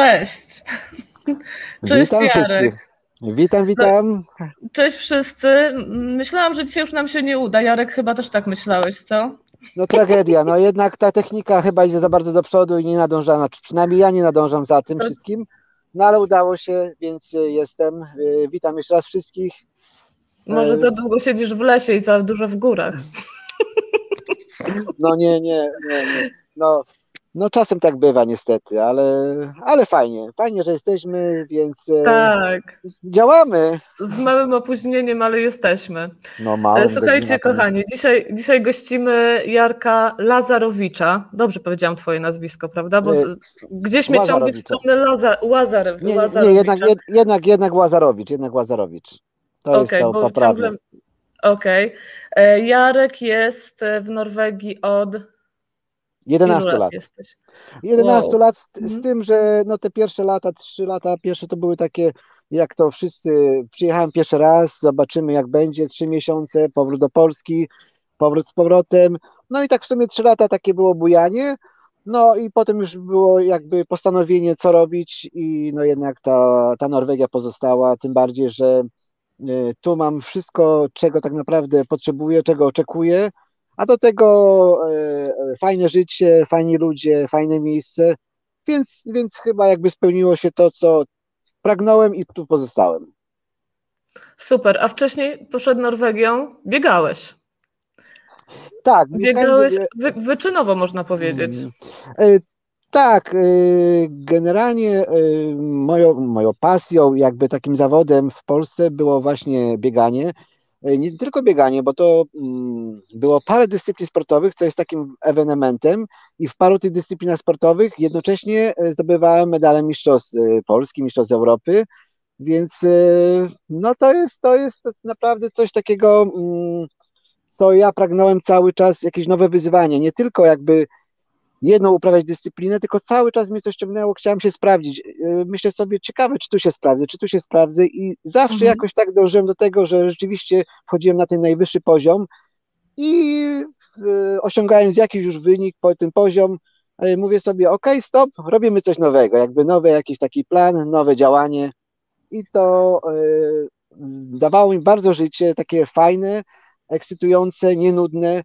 Cześć. Cześć witam Jarek. wszystkich. Witam, witam. Cześć wszyscy. Myślałam, że dzisiaj już nam się nie uda. Jarek, chyba też tak myślałeś, co? No tragedia, no jednak ta technika chyba idzie za bardzo do przodu i nie nadąża, znaczy przynajmniej ja nie nadążam za tym wszystkim, no ale udało się, więc y, jestem. Y, Witam jeszcze raz wszystkich. Może E, za długo siedzisz w lesie i za dużo w górach. No nie, nie, nie, nie. No, no czasem tak bywa niestety, ale, ale fajnie, fajnie, że jesteśmy, więc e, Tak, działamy. z małym opóźnieniem, ale jesteśmy. No E, mało. Słuchajcie, kochani, dzisiaj, dzisiaj gościmy Jarka Lazarowicza. Dobrze powiedziałam twoje nazwisko, prawda? Bo E, z- gdzieś mnie ciągnie w stronę Laza, Łazar, Nie, nie, Łazarowicza. nie jednak, jed, jednak, jednak Łazarowicz, jednak Łazarowicz. To jest Okej, to poprawne. ciągle. Okej. E, Jarek jest e, w Norwegii od. 11 ilu lat. Jesteś? 11 Wow. lat, z, z Mhm. tym, że no te pierwsze lata, 3 lata pierwsze to były takie, jak to wszyscy, przyjechałem pierwszy raz, zobaczymy jak będzie, 3 miesiące, powrót do Polski, powrót z powrotem, no i tak w sumie 3 lata takie było bujanie, no i potem już było jakby postanowienie co robić i no jednak ta, ta Norwegia pozostała, tym bardziej, że y, tu mam wszystko, czego tak naprawdę potrzebuję, czego oczekuję, a do tego e, e, fajne życie, fajni ludzie, fajne miejsce, więc, więc chyba jakby spełniło się to, co pragnąłem i tu pozostałem. Super. A wcześniej poszedł Norwegią, biegałeś. Tak, Biegałeś wy, wyczynowo, można powiedzieć. Mm, e, Tak, generalnie moją, moją pasją, jakby takim zawodem w Polsce było właśnie bieganie. Nie tylko bieganie, bo to mm, było parę dyscyplin sportowych, co jest takim ewenementem i w paru tych dyscyplinach sportowych jednocześnie e, zdobywałem medale mistrzostw e, Polski, mistrzostw Europy, więc e, no to jest, to jest naprawdę coś takiego, mm, co ja pragnąłem cały czas, jakieś nowe wyzwanie, nie tylko jakby jedną uprawiać dyscyplinę, tylko cały czas mnie coś ciągnęło, chciałem się sprawdzić. Myślę sobie, ciekawe, czy tu się sprawdzę, czy tu się sprawdzę i zawsze Mhm. jakoś tak dążyłem do tego, że rzeczywiście wchodziłem na ten najwyższy poziom i yy, osiągając jakiś już wynik po tym poziom, yy, mówię sobie, ok, stop, robimy coś nowego, jakby nowy jakiś taki plan, nowe działanie i to yy, dawało mi bardzo życie, takie fajne, ekscytujące, nienudne,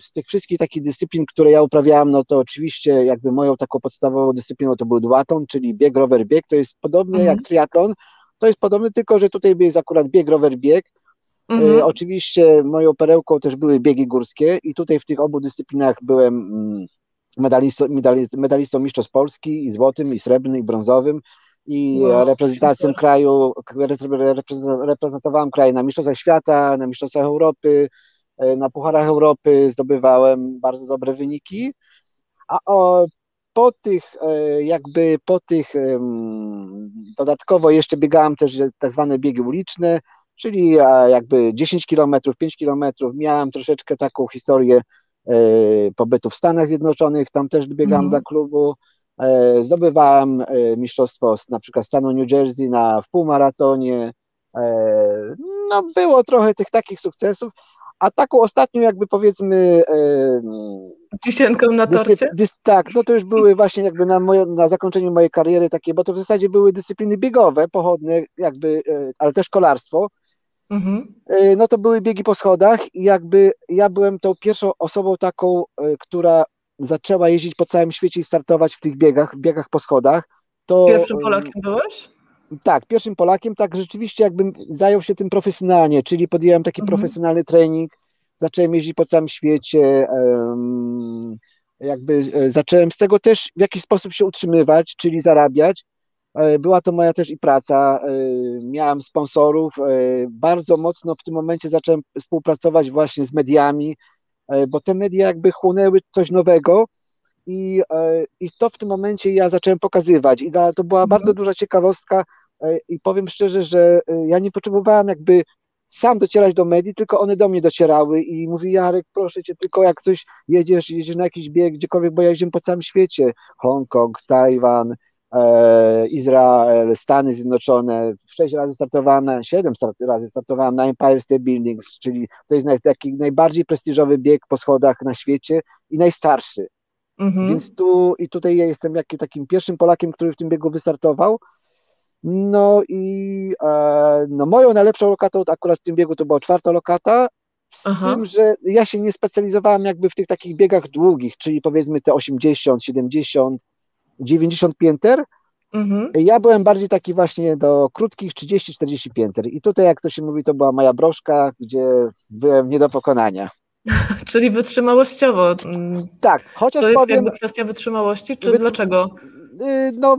z tych wszystkich takich dyscyplin, które ja uprawiałem, no to oczywiście jakby moją taką podstawową dyscypliną to był duaton, czyli bieg, rower, bieg. To jest podobne Mhm. jak triatlon. To jest podobne, tylko że tutaj jest akurat bieg, rower, bieg. Mhm. E, Oczywiście moją perełką też były biegi górskie i tutaj w tych obu dyscyplinach byłem mm, medalistą, medali- medalistą mistrzostw Polski i złotym, i srebrnym, i brązowym i Wow, reprezentacją super. kraju, repre- reprezentowałem kraj na mistrzostwach świata, na mistrzostwach Europy, e, na pucharach Europy zdobywałem bardzo dobre wyniki, a o, po tych e, jakby po tych dodatkowo jeszcze biegałem też tak zwane biegi uliczne, czyli e, jakby 10 km, 5 km. Miałem troszeczkę taką historię e, pobytu w Stanach Zjednoczonych, tam też biegałem Mhm. dla klubu. E, Zdobywałem mistrzostwo na przykład stanu New Jersey na w półmaratonie. No było trochę tych takich sukcesów, a taką ostatnią jakby powiedzmy Wisienką na torcie? dys, tak, no to już były właśnie jakby na, moje, na zakończeniu mojej kariery takie, bo to w zasadzie były dyscypliny biegowe, pochodne, jakby, ale też kolarstwo. Mhm. E, No to były biegi po schodach i jakby ja byłem tą pierwszą osobą taką, e, która zaczęła jeździć po całym świecie i startować w tych biegach, w biegach po schodach. To, Pierwszym Polakiem byłeś? tak, pierwszym Polakiem, tak rzeczywiście jakbym zajął się tym profesjonalnie, czyli podjąłem taki Mhm. profesjonalny trening, zacząłem jeździć po całym świecie, jakby e, zacząłem z tego też w jakiś sposób się utrzymywać, czyli zarabiać. E, Była to moja też i praca, e, miałem sponsorów, e, bardzo mocno w tym momencie zacząłem współpracować właśnie z mediami, bo te media jakby chłonęły coś nowego, i, i to w tym momencie ja zacząłem pokazywać. I to była Mhm. bardzo duża ciekawostka. I powiem szczerze, że ja nie potrzebowałem jakby sam docierać do medii, tylko one do mnie docierały i mówi Jarek, proszę cię, tylko jak coś jedziesz, jedziesz na jakiś bieg, gdziekolwiek, bo ja jeździłem po całym świecie. Hongkong, Tajwan, Izrael, Stany Zjednoczone. Sześć razy startowałem, na, siedem razy startowałem na Empire State Building, czyli to jest taki najbardziej prestiżowy bieg po schodach na świecie i najstarszy. Mhm. Więc tu i tutaj ja jestem jakim, takim pierwszym Polakiem, który w tym biegu wystartował. No i e, no moją najlepszą lokatą akurat w tym biegu to była czwarta lokata, z Aha. tym, że ja się nie specjalizowałem jakby w tych takich biegach długich, czyli powiedzmy te 80, 70, 90 pięter. Mhm. Ja byłem bardziej taki właśnie do krótkich 30-40 pięter. I tutaj, jak to się mówi, to była moja broszka, gdzie byłem nie do pokonania. Czyli wytrzymałościowo. Tak, chociaż To jest powiem, jakby kwestia wytrzymałości, czy dlaczego? Y, no,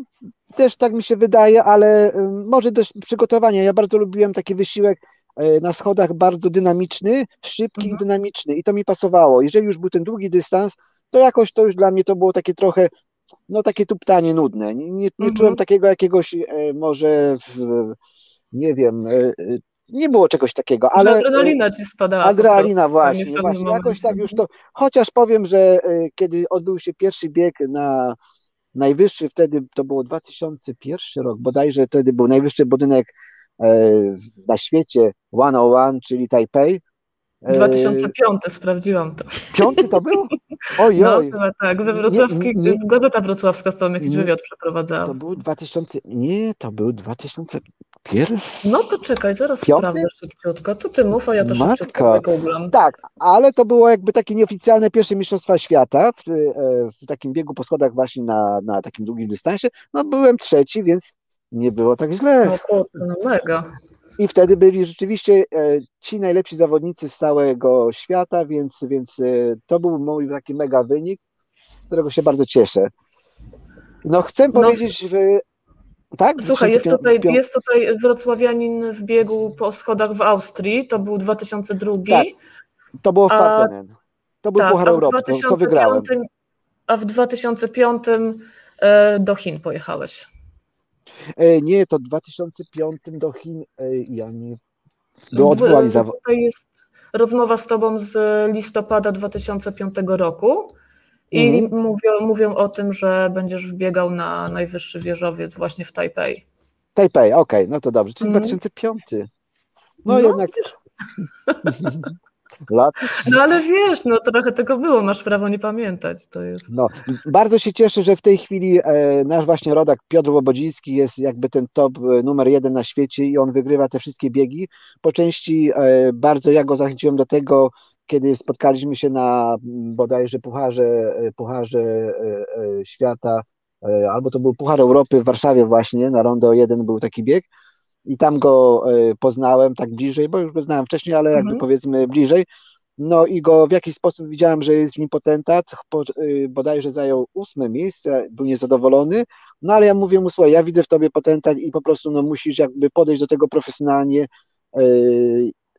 też tak mi się wydaje, ale y, może też przygotowanie. Ja bardzo lubiłem taki wysiłek y, na schodach bardzo dynamiczny, szybki mhm. i dynamiczny i to mi pasowało. Jeżeli już był ten długi dystans, to jakoś to już dla mnie to było takie trochę, no takie tuptanie nudne. Nie, nie, nie mhm. czułem takiego jakiegoś może, w, nie wiem, nie było czegoś takiego, ale... adrenalina ci spadała. Adrenalina, właśnie, właśnie jakoś tak już to, chociaż powiem, że kiedy odbył się pierwszy bieg na najwyższy wtedy, to było 2001 rok, bodajże wtedy był najwyższy budynek e, na świecie 101, czyli Taipei. 2005 e, sprawdziłam to. Piąty to był? Oj, no, chyba tak. We Wrocławskiej, nie, nie, Gazeta Wrocławska z tą jakiś nie, wywiad przeprowadzała. To był 2000, nie, to był 2001. No to czekaj, zaraz Piąty? sprawdzę szybciutko. To ty mów, a ja to Matka. szybciutko wygooglam. Tak, ale to było jakby takie nieoficjalne pierwsze Mistrzostwa Świata w, e, w takim biegu po schodach właśnie na, na takim długim dystansie. No byłem trzeci, więc nie było tak źle. No kurczę, no mega. I wtedy byli rzeczywiście e, ci najlepsi zawodnicy z całego świata, więc, więc e, to był mój taki mega wynik, z którego się bardzo cieszę. No chcę no, powiedzieć, że tak? Słuchaj, jest tutaj, jest tutaj wrocławianin w biegu po schodach w Austrii, to był 2002. Tak, to było w Partenen. To był tak, Puchar Europy, 2005, co wygrałem. A w 2005 e, do Chin pojechałeś. E, nie, to w 2005 do Chin e, ja nie. Odwołali zawód. Tutaj jest rozmowa z Tobą z listopada 2005 roku. I mhm. mówią, mówią o tym, że będziesz wbiegał na najwyższy wieżowiec właśnie w Tajpej. Tajpej, okej, okay, no to dobrze, czyli mhm. 2005. No, no jednak. lat. No ale wiesz, no trochę tego było, masz prawo nie pamiętać. To jest... No, bardzo się cieszę, że w tej chwili e, nasz właśnie rodak Piotr Łobodziński jest jakby ten top e, numer jeden na świecie i on wygrywa te wszystkie biegi. Po części e, bardzo ja go zachęciłem do tego, kiedy spotkaliśmy się na bodajże Pucharze, Pucharze Świata, albo to był Puchar Europy w Warszawie właśnie, na Rondo 1 był taki bieg i tam go poznałem tak bliżej, bo już go znałem wcześniej, ale jakby mhm. powiedzmy bliżej. No i go w jakiś sposób widziałem, że jest w nim potentat, bodajże zajął ósme miejsce, był niezadowolony, no ale ja mówię mu, słuchaj, ja widzę w tobie potentat i po prostu no, musisz jakby podejść do tego profesjonalnie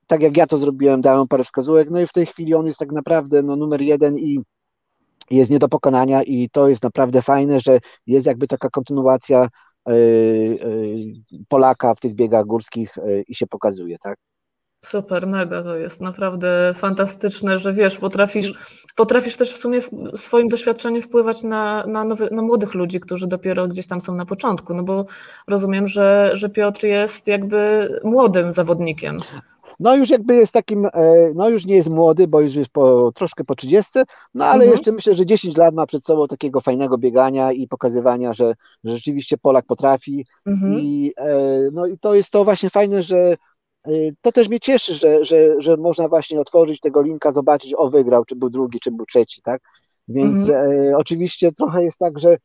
tak jak ja to zrobiłem, dałem parę wskazówek, no i w tej chwili on jest tak naprawdę no, numer jeden i jest nie do pokonania i to jest naprawdę fajne, że jest jakby taka kontynuacja Polaka w tych biegach górskich yy, i się pokazuje, tak? Super, mega to jest naprawdę fantastyczne, że wiesz, potrafisz, potrafisz też w sumie swoim doświadczeniem wpływać na, na, nowy, na młodych ludzi, którzy dopiero gdzieś tam są na początku, no bo rozumiem, że, że Piotr jest jakby młodym zawodnikiem no już jakby jest takim, e, no już nie jest młody, bo już jest po, troszkę po 30, no ale mhm. jeszcze myślę, że 10 lat ma przed sobą takiego fajnego biegania i pokazywania, że, że rzeczywiście Polak potrafi mhm. i e, no i to jest to właśnie fajne, że e, to też mnie cieszy, że, że, że można właśnie otworzyć tego linka, zobaczyć, o wygrał, czy był drugi, czy był trzeci, tak? Więc mhm. oczywiście trochę jest tak, że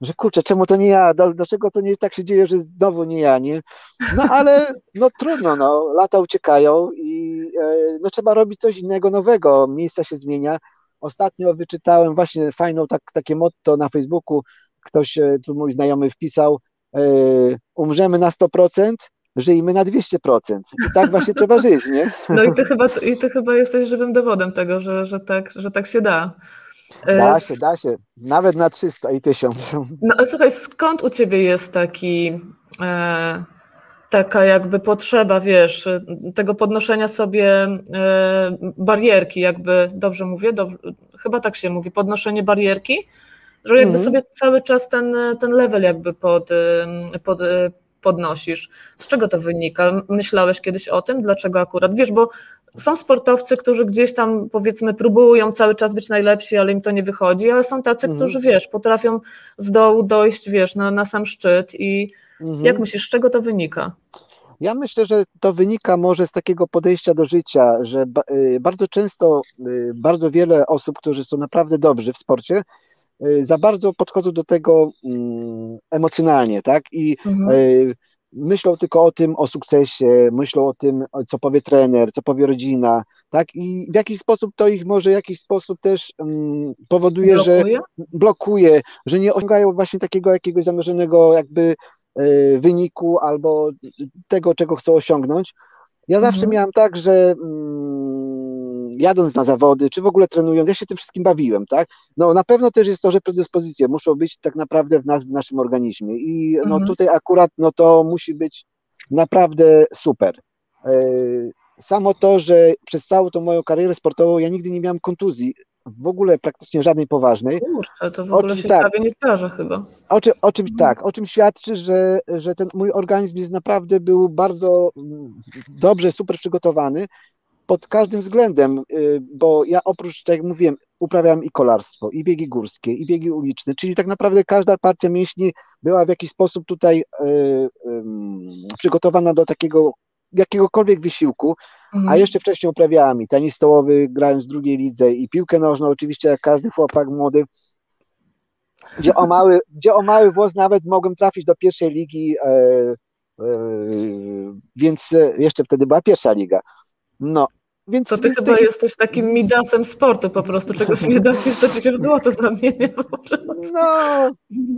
że kurczę, czemu to nie ja, dlaczego to nie tak się dzieje, że znowu nie ja, nie? No ale no trudno, no, lata uciekają i e, no, trzeba robić coś innego, nowego, miejsca się zmienia. Ostatnio wyczytałem właśnie fajną tak, takie motto na Facebooku, ktoś, e, tu mój znajomy wpisał, e, umrzemy na 100%, żyjmy na 200%. I tak właśnie trzeba żyć, nie? No i ty chyba, i ty chyba jesteś żywym dowodem tego, że, że, tak, że tak się da. Da e, się, da się. Nawet na 300 i 1000. No ale słuchaj, skąd u ciebie jest taki, e, taka jakby potrzeba, wiesz, tego podnoszenia sobie e, barierki, jakby, dobrze mówię? Dobrze, chyba tak się mówi, podnoszenie barierki, że jakby mm -hmm. sobie cały czas ten, ten level jakby pod, pod, podnosisz. Z czego to wynika? Myślałeś kiedyś o tym? Dlaczego akurat? Wiesz, bo są sportowcy, którzy gdzieś tam powiedzmy próbują cały czas być najlepsi, ale im to nie wychodzi, ale są tacy, mhm. którzy wiesz, potrafią z dołu dojść, wiesz, na, na sam szczyt i mhm. jak myślisz, z czego to wynika? Ja myślę, że to wynika może z takiego podejścia do życia, że y, bardzo często y, bardzo wiele osób, którzy są naprawdę dobrzy w sporcie, za bardzo podchodzą do tego mm, emocjonalnie, tak? I mhm myślą tylko o tym, o sukcesie, myślą o tym, co powie trener, co powie rodzina, tak? I w jakiś sposób to ich może w jakiś sposób też um, powoduje, blokuje? że blokuje, że nie osiągają właśnie takiego jakiegoś zamierzonego jakby y, wyniku albo tego, czego chcą osiągnąć. Ja zawsze mhm. miałem tak, że mm, jadąc na zawody, czy w ogóle trenując, ja się tym wszystkim bawiłem, tak? No na pewno też jest to, że predyspozycje muszą być tak naprawdę w nas, w naszym organizmie i no mhm. tutaj akurat no to musi być naprawdę super. E, samo to, że przez całą tą moją karierę sportową ja nigdy nie miałem kontuzji, w ogóle praktycznie żadnej poważnej. Kurczę, to w ogóle czym, się tak, prawie nie zdarza chyba. O czym, o mhm. tak, o czym świadczy, że, że ten mój organizm jest naprawdę był bardzo mm, dobrze, super przygotowany pod każdym względem, y, bo ja oprócz, tak jak mówiłem, uprawiałem i kolarstwo, i biegi górskie, i biegi uliczne, czyli tak naprawdę każda partia mięśni była w jakiś sposób tutaj y, przygotowana do takiego jakiegokolwiek wysiłku, mhm. a jeszcze wcześniej uprawiałem i tenis stołowy, grając w drugiej lidze i piłkę nożną, oczywiście jak każdy chłopak młody, gdzie o mały, gdzie o mały włos nawet mogłem trafić do pierwszej ligi, e, e, więc jeszcze wtedy była pierwsza liga. No, więc, to ty chyba jest... jesteś takim midasem sportu po prostu, czegoś nie trafisz, to ci się w złoto zamienia No,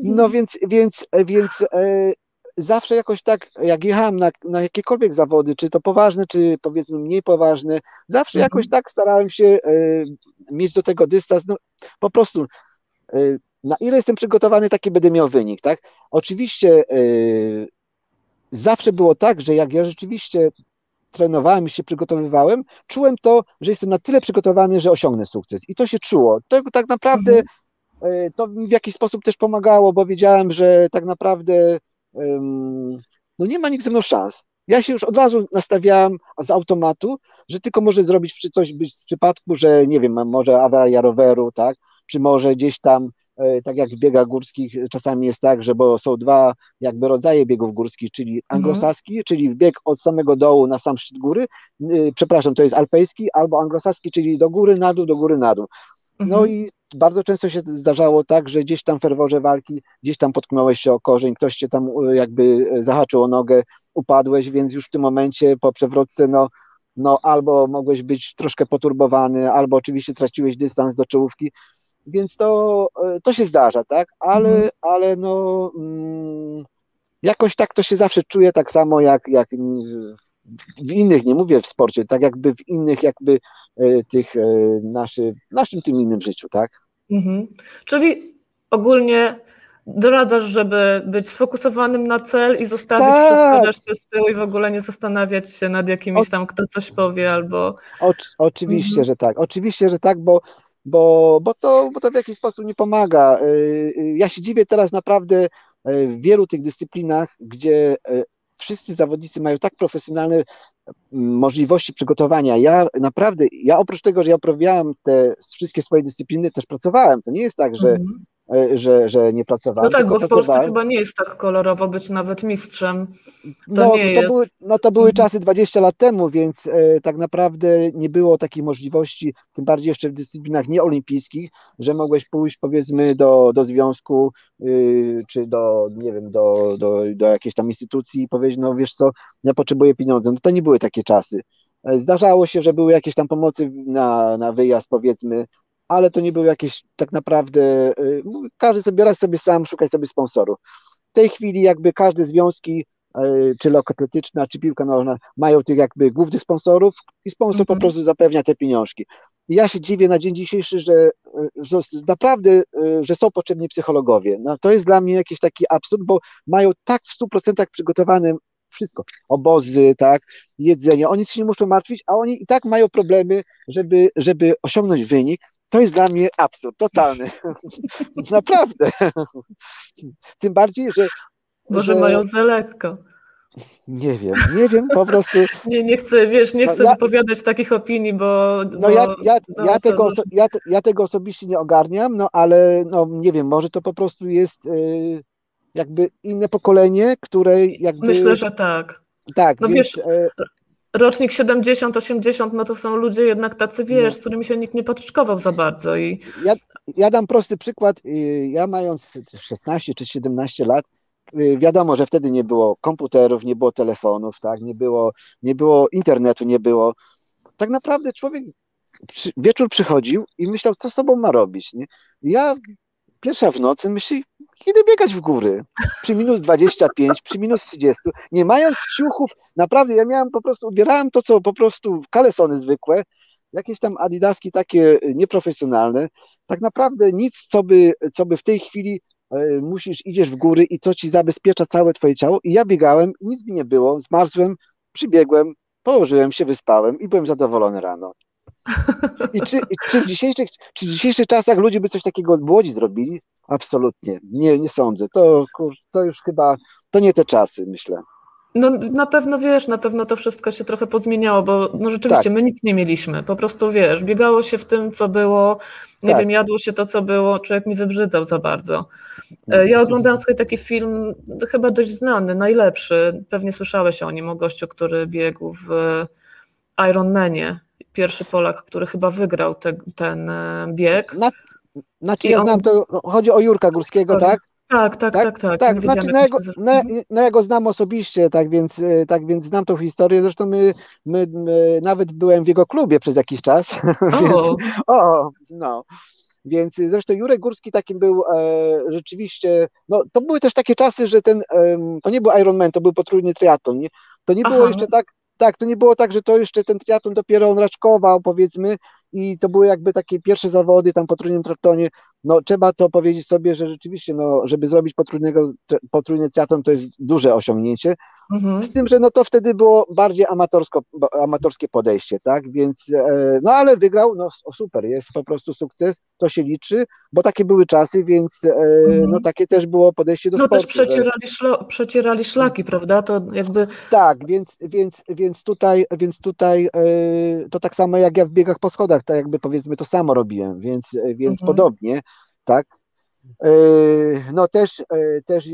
no więc, więc, więc e, zawsze jakoś tak, jak jechałem na, na jakiekolwiek zawody, czy to poważne, czy powiedzmy mniej poważne, zawsze mhm. jakoś tak starałem się y, mieć do tego dystans. No, po prostu y, na ile jestem przygotowany, taki będę miał wynik, tak? Oczywiście y, zawsze było tak, że jak ja rzeczywiście trenowałem i się przygotowywałem, czułem to, że jestem na tyle przygotowany, że osiągnę sukces. I to się czuło. To tak naprawdę mhm. to mi w jakiś sposób też pomagało, bo wiedziałem, że tak naprawdę no nie ma nikt ze mną szans. Ja się już od razu nastawiałem z automatu, że tylko może zrobić coś być w przypadku, że nie wiem, może awaria roweru, tak, czy może gdzieś tam, e, tak jak w biegach górskich czasami jest tak, że bo są dwa jakby rodzaje biegów górskich, czyli mhm. anglosaski, mhm. czyli bieg od samego dołu na sam szczyt góry, y, przepraszam, to jest alpejski, albo anglosaski, czyli do góry, na dół, do góry, na dół. No mhm. i bardzo często się zdarzało tak, że gdzieś tam w ferworze walki, gdzieś tam potknąłeś się o korzeń, ktoś cię tam e, jakby e, zahaczył o nogę, upadłeś, więc już w tym momencie po przewrotce, no, no albo mogłeś być troszkę poturbowany, albo oczywiście traciłeś dystans do czołówki, więc to, e, to się zdarza, tak, ale, mhm. ale no mm, jakoś tak to się zawsze czuje tak samo jak, jak w innych, nie mówię w sporcie, tak jakby w innych jakby e, tych e, naszy, naszym tym innym życiu, tak? Mhm. Czyli ogólnie doradzasz, żeby być sfokusowanym na cel i zostawić tak. wszystko resztę z tyłu i w ogóle nie zastanawiać się nad jakimś tam, kto coś powie albo... O, oczywiście, mhm. że tak, oczywiście, że tak, bo bo, bo, to, bo to w jakiś sposób nie pomaga. E, ja się dziwię teraz naprawdę w wielu tych dyscyplinach, gdzie wszyscy zawodnicy mają tak profesjonalne mm, możliwości przygotowania. Ja naprawdę, ja oprócz tego, że ja uprawiałem te wszystkie swoje dyscypliny, też pracowałem. To nie jest tak, że mhm. E, że, że nie pracowałem. No tak, bo w Polsce chyba nie jest tak kolorowo być nawet mistrzem. To no, nie to jest. Były, no to były mhm. czasy 20 lat temu, więc e, tak naprawdę nie było takiej możliwości, tym bardziej jeszcze w dyscyplinach nieolimpijskich, że mogłeś pójść powiedzmy do, do związku y, czy do, nie wiem, do, do, do jakiejś tam instytucji i powiedzieć, no wiesz co, ja potrzebuję pieniądze. No to nie były takie czasy. E, zdarzało się, że były jakieś tam pomocy na, na wyjazd, powiedzmy, ale to nie były jakieś tak naprawdę, y, każdy sobie raz sobie sam, szukać sobie sponsorów. W tej chwili jakby każde związki, y, czy lokatletyczna, czy piłka nożna, mają tych jakby głównych sponsorów i sponsor po mhm. prostu zapewnia te pieniążki. I ja się dziwię na dzień dzisiejszy, że, y, że naprawdę, że są potrzebni psychologowie. No, to jest dla mnie jakiś taki absurd, bo mają tak w 100% przygotowane wszystko, obozy, tak, jedzenie, oni się nie muszą martwić, a oni i tak mają problemy, żeby, żeby osiągnąć wynik, to jest dla mnie absurd totalny. Naprawdę. Tym bardziej, że. Może że... mają za lekko. Nie wiem, nie wiem, po prostu. Nie, nie chcę, wiesz, nie No, chcę ja- wypowiadać takich opinii, bo. No bo, ja, ja, no, ja, to- tego, ja, ja tego osobiście nie ogarniam, no ale no nie wiem, może to po prostu jest y, jakby inne pokolenie, które jakby. Myślę, że tak. tak, no więc, wiesz, e, Rocznik 70, 80, no to są ludzie jednak tacy, wiesz, No. z którymi się nikt nie potyczkował za bardzo i ja, ja dam prosty przykład. y, Ja mając 16 czy 17 lat, y, wiadomo, że wtedy nie było komputerów, nie było telefonów, tak, nie było, nie było internetu, nie było. Tak naprawdę człowiek przy, wieczór przychodził i myślał, co sobą ma robić. Nie? Ja pierwsza w nocy myśli, idę biegać w góry. Przy minus 25, przy minus 30, nie mając ciuchów, naprawdę ja miałem po prostu, ubierałem to, co po prostu kalesony zwykłe, jakieś tam adidaski takie nieprofesjonalne, tak naprawdę nic, co by, co by w tej chwili e, musisz, idziesz w góry i co ci zabezpiecza całe twoje ciało i ja biegałem, nic mi nie było, zmarzłem, przybiegłem, położyłem się, wyspałem i byłem zadowolony rano. I czy, czy, w dzisiejszych, czy w dzisiejszych czasach ludzie by coś takiego w Łodzi zrobili? Absolutnie. Nie, nie sądzę. To, to już chyba, to nie te czasy, myślę. no na pewno, wiesz, na pewno to wszystko się trochę pozmieniało, bo no rzeczywiście Tak. my nic nie mieliśmy, po prostu, wiesz, biegało się w tym, co było, nie Tak. wiem, jadło się to, co było, człowiek nie wybrzydzał za bardzo. E, Ja oglądałam sobie taki film, chyba dość znany, najlepszy, pewnie słyszałeś o nim, o gościu, który biegł w Ironmanie, pierwszy Polak, który chyba wygrał te, ten e, bieg. Na, znaczy I ja on- znam to, no, chodzi o Jurka Górskiego, Sorry. tak? Tak, tak, Tak? tak, tak. Tak, znaczy wiedziałam, no, jak ja on go, się no, nazywa. no ja go znam osobiście, tak więc, e, tak więc znam tą historię, zresztą my, my, my nawet byłem w jego klubie przez jakiś czas, więc, O, O, no. Więc zresztą Jurek Górski takim był e, rzeczywiście, no to były też takie czasy, że ten, em, to nie był Ironman, to był potrójny triatlon, nie? To nie było Aha. jeszcze tak, tak, to nie było tak, że to jeszcze ten triatlon dopiero on raczkował, powiedzmy, i to były jakby takie pierwsze zawody tam po potrójnym triatlonie, no trzeba to powiedzieć sobie, że rzeczywiście, no żeby zrobić potrójnego, potrójny triatlon to jest duże osiągnięcie, mhm. z tym, że no to wtedy było bardziej amatorsko, amatorskie podejście, tak? Więc e, no ale wygrał, no super, jest po prostu sukces, to się liczy, bo takie były czasy, więc e, Mhm. no takie też było podejście do No też sportu. że- przecierali, szlo, przecierali szlaki, prawda? To jakby tak, więc, więc, więc tutaj, więc tutaj e, to tak samo jak ja w biegach po schodach, tak jakby powiedzmy to samo robiłem, więc, e, więc Mhm. podobnie, tak. E, No też, e, też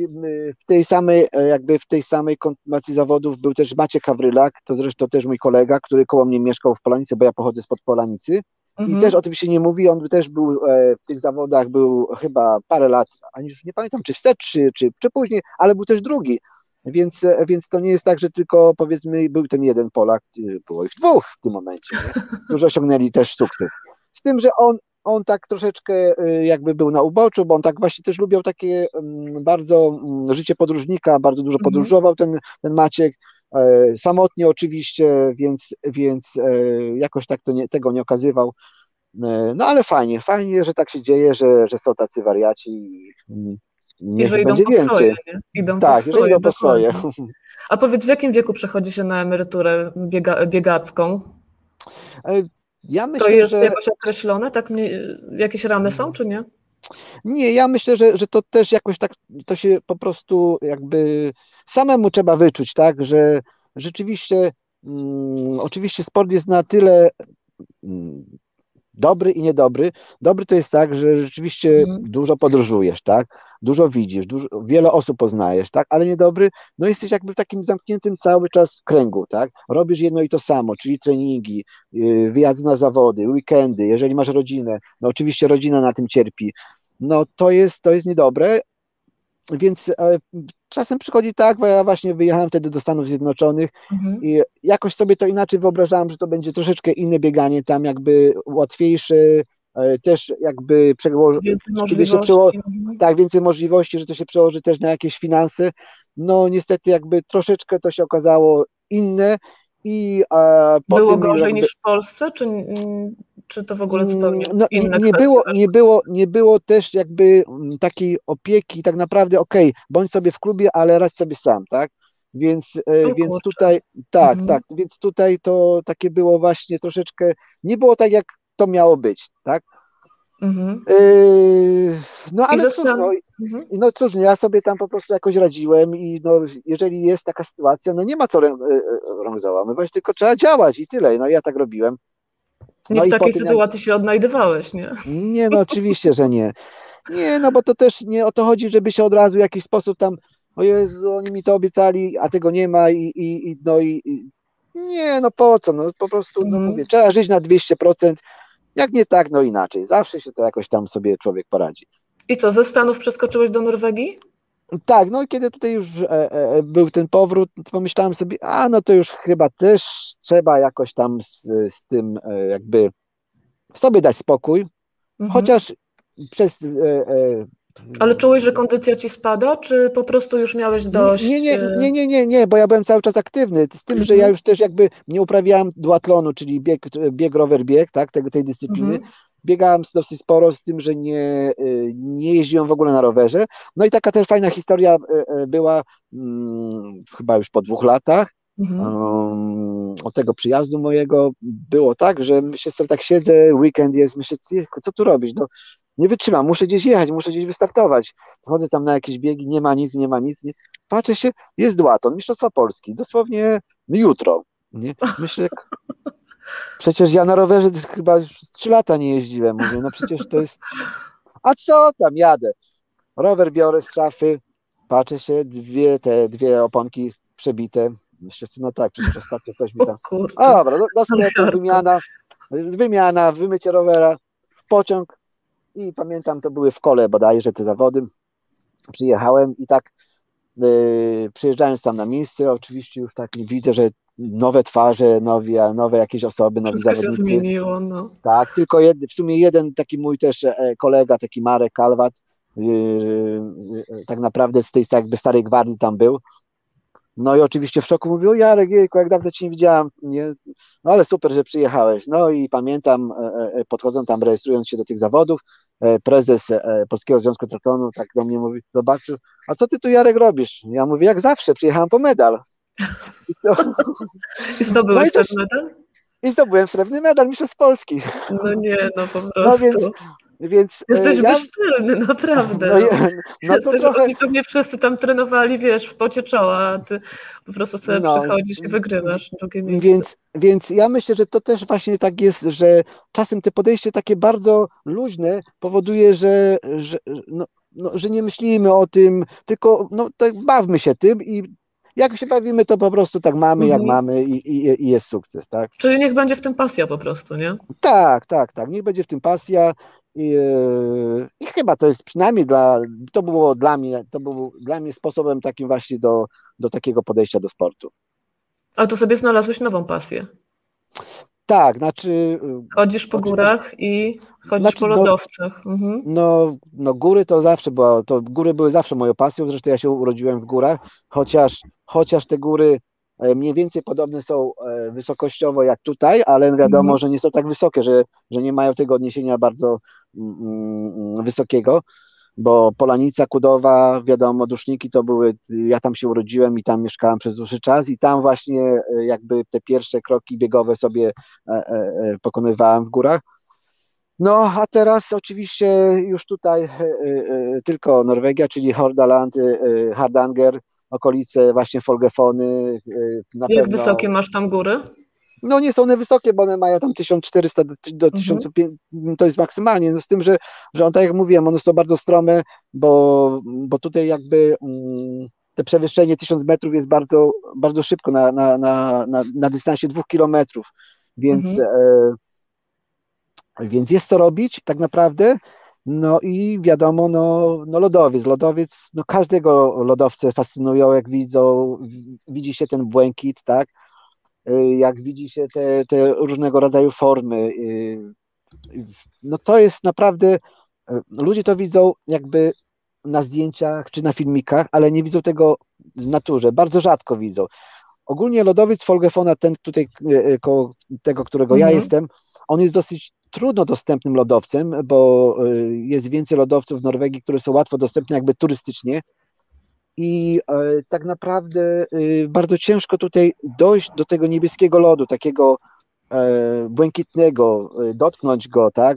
w tej samej, jakby w tej samej kontynuacji zawodów był też Maciek Hawrylak, to zresztą też mój kolega, który koło mnie mieszkał w Polanicy, bo ja pochodzę spod Polanicy i mhm. też o tym się nie mówi, on też był w tych zawodach, był chyba parę lat, ani już nie pamiętam, czy wstecz, czy, czy, czy później, ale był też drugi. Więc, e, więc to nie jest tak, że tylko powiedzmy był ten jeden Polak, było ich dwóch w tym momencie, nie? którzy osiągnęli też sukces. Z tym, że on, on tak troszeczkę e, jakby był na uboczu, bo on tak właśnie też lubiał takie mm, bardzo mm, życie podróżnika, bardzo dużo Mhm. podróżował ten, ten Maciek, e, samotnie oczywiście, więc, więc jakoś tak nie, tego nie okazywał. No ale fajnie, fajnie, że tak się dzieje, że, że są tacy wariaci niech że idą będzie po więcej. swoje, nie? Idą Tak, po swoje, idą po swoje. A powiedz, w jakim wieku przechodzi się na emeryturę biega, biegacką? E, Ja myślę, To jest że jakoś określone? Tak, jakieś ramy są, czy nie? nie, ja myślę, że, że to też jakoś tak, to się po prostu jakby samemu trzeba wyczuć, tak, że rzeczywiście, mm, oczywiście sport jest na tyle mm, dobry i niedobry. Dobry to jest tak, że rzeczywiście Mhm. dużo podróżujesz, tak, dużo widzisz, dużo, wiele osób poznajesz, tak, ale niedobry, no jesteś jakby w takim zamkniętym cały czas kręgu, tak, robisz jedno i to samo, czyli treningi, yy, wyjazdy na zawody, weekendy, jeżeli masz rodzinę, no oczywiście rodzina na tym cierpi, no to jest, to jest niedobre, więc e, czasem przychodzi tak, bo ja właśnie wyjechałem wtedy do Stanów Zjednoczonych Mhm. i jakoś sobie to inaczej wyobrażałem, że to będzie troszeczkę inne bieganie, tam jakby łatwiejsze, też jakby przełoży, Więcej kiedy się przeło- tak, więcej możliwości, że to się przełoży też na jakieś finanse. No niestety jakby troszeczkę to się okazało inne i e, Było gorzej jakby, niż w Polsce, czy, czy to w ogóle zupełnie no, nie, inne nie, było, nie, było, nie było też jakby mm, takiej opieki, tak naprawdę okej, bądź sobie w klubie, ale radź sobie sam, tak? Więc, e, O więc kurczę. tutaj, tak, Mhm. tak, więc tutaj to takie było właśnie troszeczkę, nie było tak jak to miało być, tak? Mhm. Yy, no ale cóż, no, mhm. no cóż, no, ja sobie tam po prostu jakoś radziłem i no, jeżeli jest taka sytuacja, no nie ma co rąk e, załamywać, tylko trzeba działać i tyle. No ja tak robiłem. No nie w takiej sytuacji jak... się odnajdywałeś, nie? Nie, no oczywiście, że nie. Nie, no bo to też nie o to chodzi, żeby się od razu w jakiś sposób tam, o Jezu, oni mi to obiecali, a tego nie ma i, i, i no i, i nie, no po co, no po prostu, no mhm. mówię, trzeba żyć na 200%, jak nie tak, no inaczej. Zawsze się to jakoś tam sobie człowiek poradzi. I co, ze Stanów przeskoczyłeś do Norwegii? Tak, no i kiedy tutaj już e, e, był ten powrót, pomyślałem sobie, a no to już chyba też trzeba jakoś tam z, z tym e, jakby sobie dać spokój, mhm. chociaż przez e, e, ale czułeś, że kondycja ci spada, czy po prostu już miałeś dość? Nie, nie, nie, nie, nie, nie bo ja byłem cały czas aktywny. Z tym, że ja mhm. już też jakby nie uprawiałem duatlonu, czyli bieg, bieg rower, bieg, tak, tego, tej dyscypliny. Mhm. Biegałem dosyć sporo z tym, że nie, y, nie jeździłem w ogóle na rowerze. No i taka też fajna historia y, y, była hmm, chyba już po dwóch latach. Mhm. Um, od tego przyjazdu mojego było tak, że myślę sobie tak siedzę, weekend jest, myślę, co tu robić? No, nie wytrzymam, muszę gdzieś jechać, muszę gdzieś wystartować. Chodzę tam na jakieś biegi, nie ma nic, nie ma nic. Nie. Patrzę się, jest duaton, Mistrzostwa Polski, dosłownie jutro. Nie? Myślę, przecież ja na rowerze chyba już trzy lata nie jeździłem. Mówię, no przecież to jest... A co tam, jadę. Rower biorę z szafy, patrzę się, dwie te dwie oponki przebite. Myślę no tak, ostatnio coś mi tam... A dobra, do, do sklepu, wymiana, wymiana, wymycie rowera, w pociąg, i pamiętam, to były w kole bodajże te zawody. Przyjechałem i tak yy, przyjeżdżając tam na miejsce, oczywiście już tak widzę, że nowe twarze, nowe, nowe jakieś osoby, nowi Wszystko zawodnicy. się zmieniło, no. Tak, tylko jed, w sumie jeden taki mój też e, kolega, taki Marek Kalwat, yy, tak naprawdę z tej jakby starej gwardii tam był, no i oczywiście w szoku mówił, Jarek, jejku, jak dawno cię nie widziałam, nie? no ale super, że przyjechałeś. No i pamiętam, e, e, podchodząc tam, rejestrując się do tych zawodów, prezes Polskiego Związku Triatlonu tak do mnie mówi, zobaczył, a co ty tu Jarek robisz? Ja mówię, jak zawsze, przyjechałem po medal. I, to... I zdobyłeś no i ten medal? I zdobyłem srebrny medal mistrzostw Polski. No nie, no po prostu. No więc, więc Jesteś ja... bezczelny, naprawdę. No, no, no to trochę... Oni pewnie wszyscy tam trenowali, wiesz, w pocie czoła, a ty po prostu sobie no, przychodzisz i wygrywasz drugie miejsce. Więc, więc ja myślę, że to też właśnie tak jest, że czasem te podejście takie bardzo luźne powoduje, że, że, no, no, że nie myślimy o tym, tylko no, tak bawmy się tym i jak się bawimy, to po prostu tak mamy, mhm. jak mamy i, i, i, jest sukces, tak? Czyli niech będzie w tym pasja po prostu, nie? Tak, tak, tak. Niech będzie w tym pasja. I, e, I, chyba to jest przynajmniej dla, to było dla mnie, to był dla mnie sposobem takim właśnie do, do takiego podejścia do sportu. A to sobie znalazłeś nową pasję. Tak, znaczy. Chodzisz po górach i chodzisz znaczy, po no, lodowcach. No, mhm. no, no, góry to zawsze było, to góry były zawsze moją pasją, zresztą ja się urodziłem w górach, chociaż, chociaż te góry E, mniej więcej podobne są e, wysokościowo jak tutaj, ale wiadomo, mm. że nie są tak wysokie, że, że nie mają tego odniesienia bardzo mm, mm, wysokiego, bo Polanica, Kudowa, wiadomo, Duszniki to były, ja tam się urodziłem i tam mieszkałem przez dłuższy czas i tam właśnie e, jakby te pierwsze kroki biegowe sobie pokonywałem w górach. No, a teraz oczywiście już tutaj tylko Norwegia, czyli Hordaland, Hardanger, okolice właśnie Folgefony. Na Jak pewno... wysokie masz tam góry? No nie są one wysokie, bo one mają tam 1400 do, do 1500, mhm. to jest maksymalnie, no z tym, że, że on, tak jak mówiłem, one są bardzo strome, bo, bo tutaj jakby mm, te przewyższenie 1000 metrów jest bardzo, bardzo szybko na, na, na, na, na dystansie dwóch kilometrów, więc, mhm. e, więc jest co robić tak naprawdę, no i wiadomo, no, no lodowiec, lodowiec, no każdego lodowce fascynują, jak widzą, widzi się ten błękit, tak, jak widzi się te, te różnego rodzaju formy, y, no to jest naprawdę, y, ludzie to widzą jakby na zdjęciach czy na filmikach, ale nie widzą tego w naturze, bardzo rzadko widzą. Ogólnie lodowiec Folgefona, ten tutaj koło tego, którego mhm. ja jestem, on jest dosyć trudno dostępnym lodowcem, bo y, jest więcej lodowców w Norwegii, które są łatwo dostępne jakby turystycznie. I y, tak naprawdę y, bardzo ciężko tutaj dojść do tego niebieskiego lodu, takiego e, błękitnego, e, dotknąć go, tak,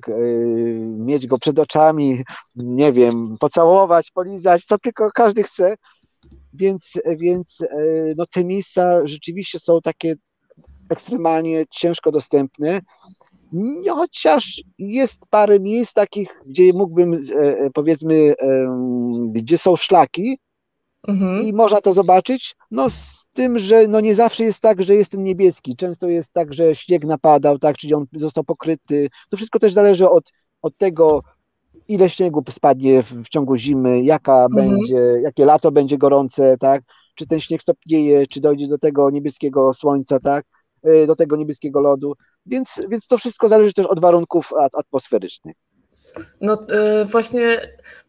mieć go przed oczami, nie wiem, pocałować, polizać, co tylko każdy chce. Więc, więc no, te miejsca rzeczywiście są takie ekstremalnie ciężko dostępne. Chociaż jest parę miejsc takich, gdzie mógłbym, powiedzmy, gdzie są szlaki, Mhm. I można to zobaczyć, no z tym, że no nie zawsze jest tak, że jest ten niebieski. Często jest tak, że śnieg napadał, tak, czyli on został pokryty. To wszystko też zależy od, od tego, ile śniegu spadnie w, w ciągu zimy, jaka mhm. będzie, jakie lato będzie gorące, tak, czy ten śnieg stopnieje, czy dojdzie do tego niebieskiego słońca, tak, y, do tego niebieskiego lodu, więc, więc to wszystko zależy też od warunków atmosferycznych. No yy, właśnie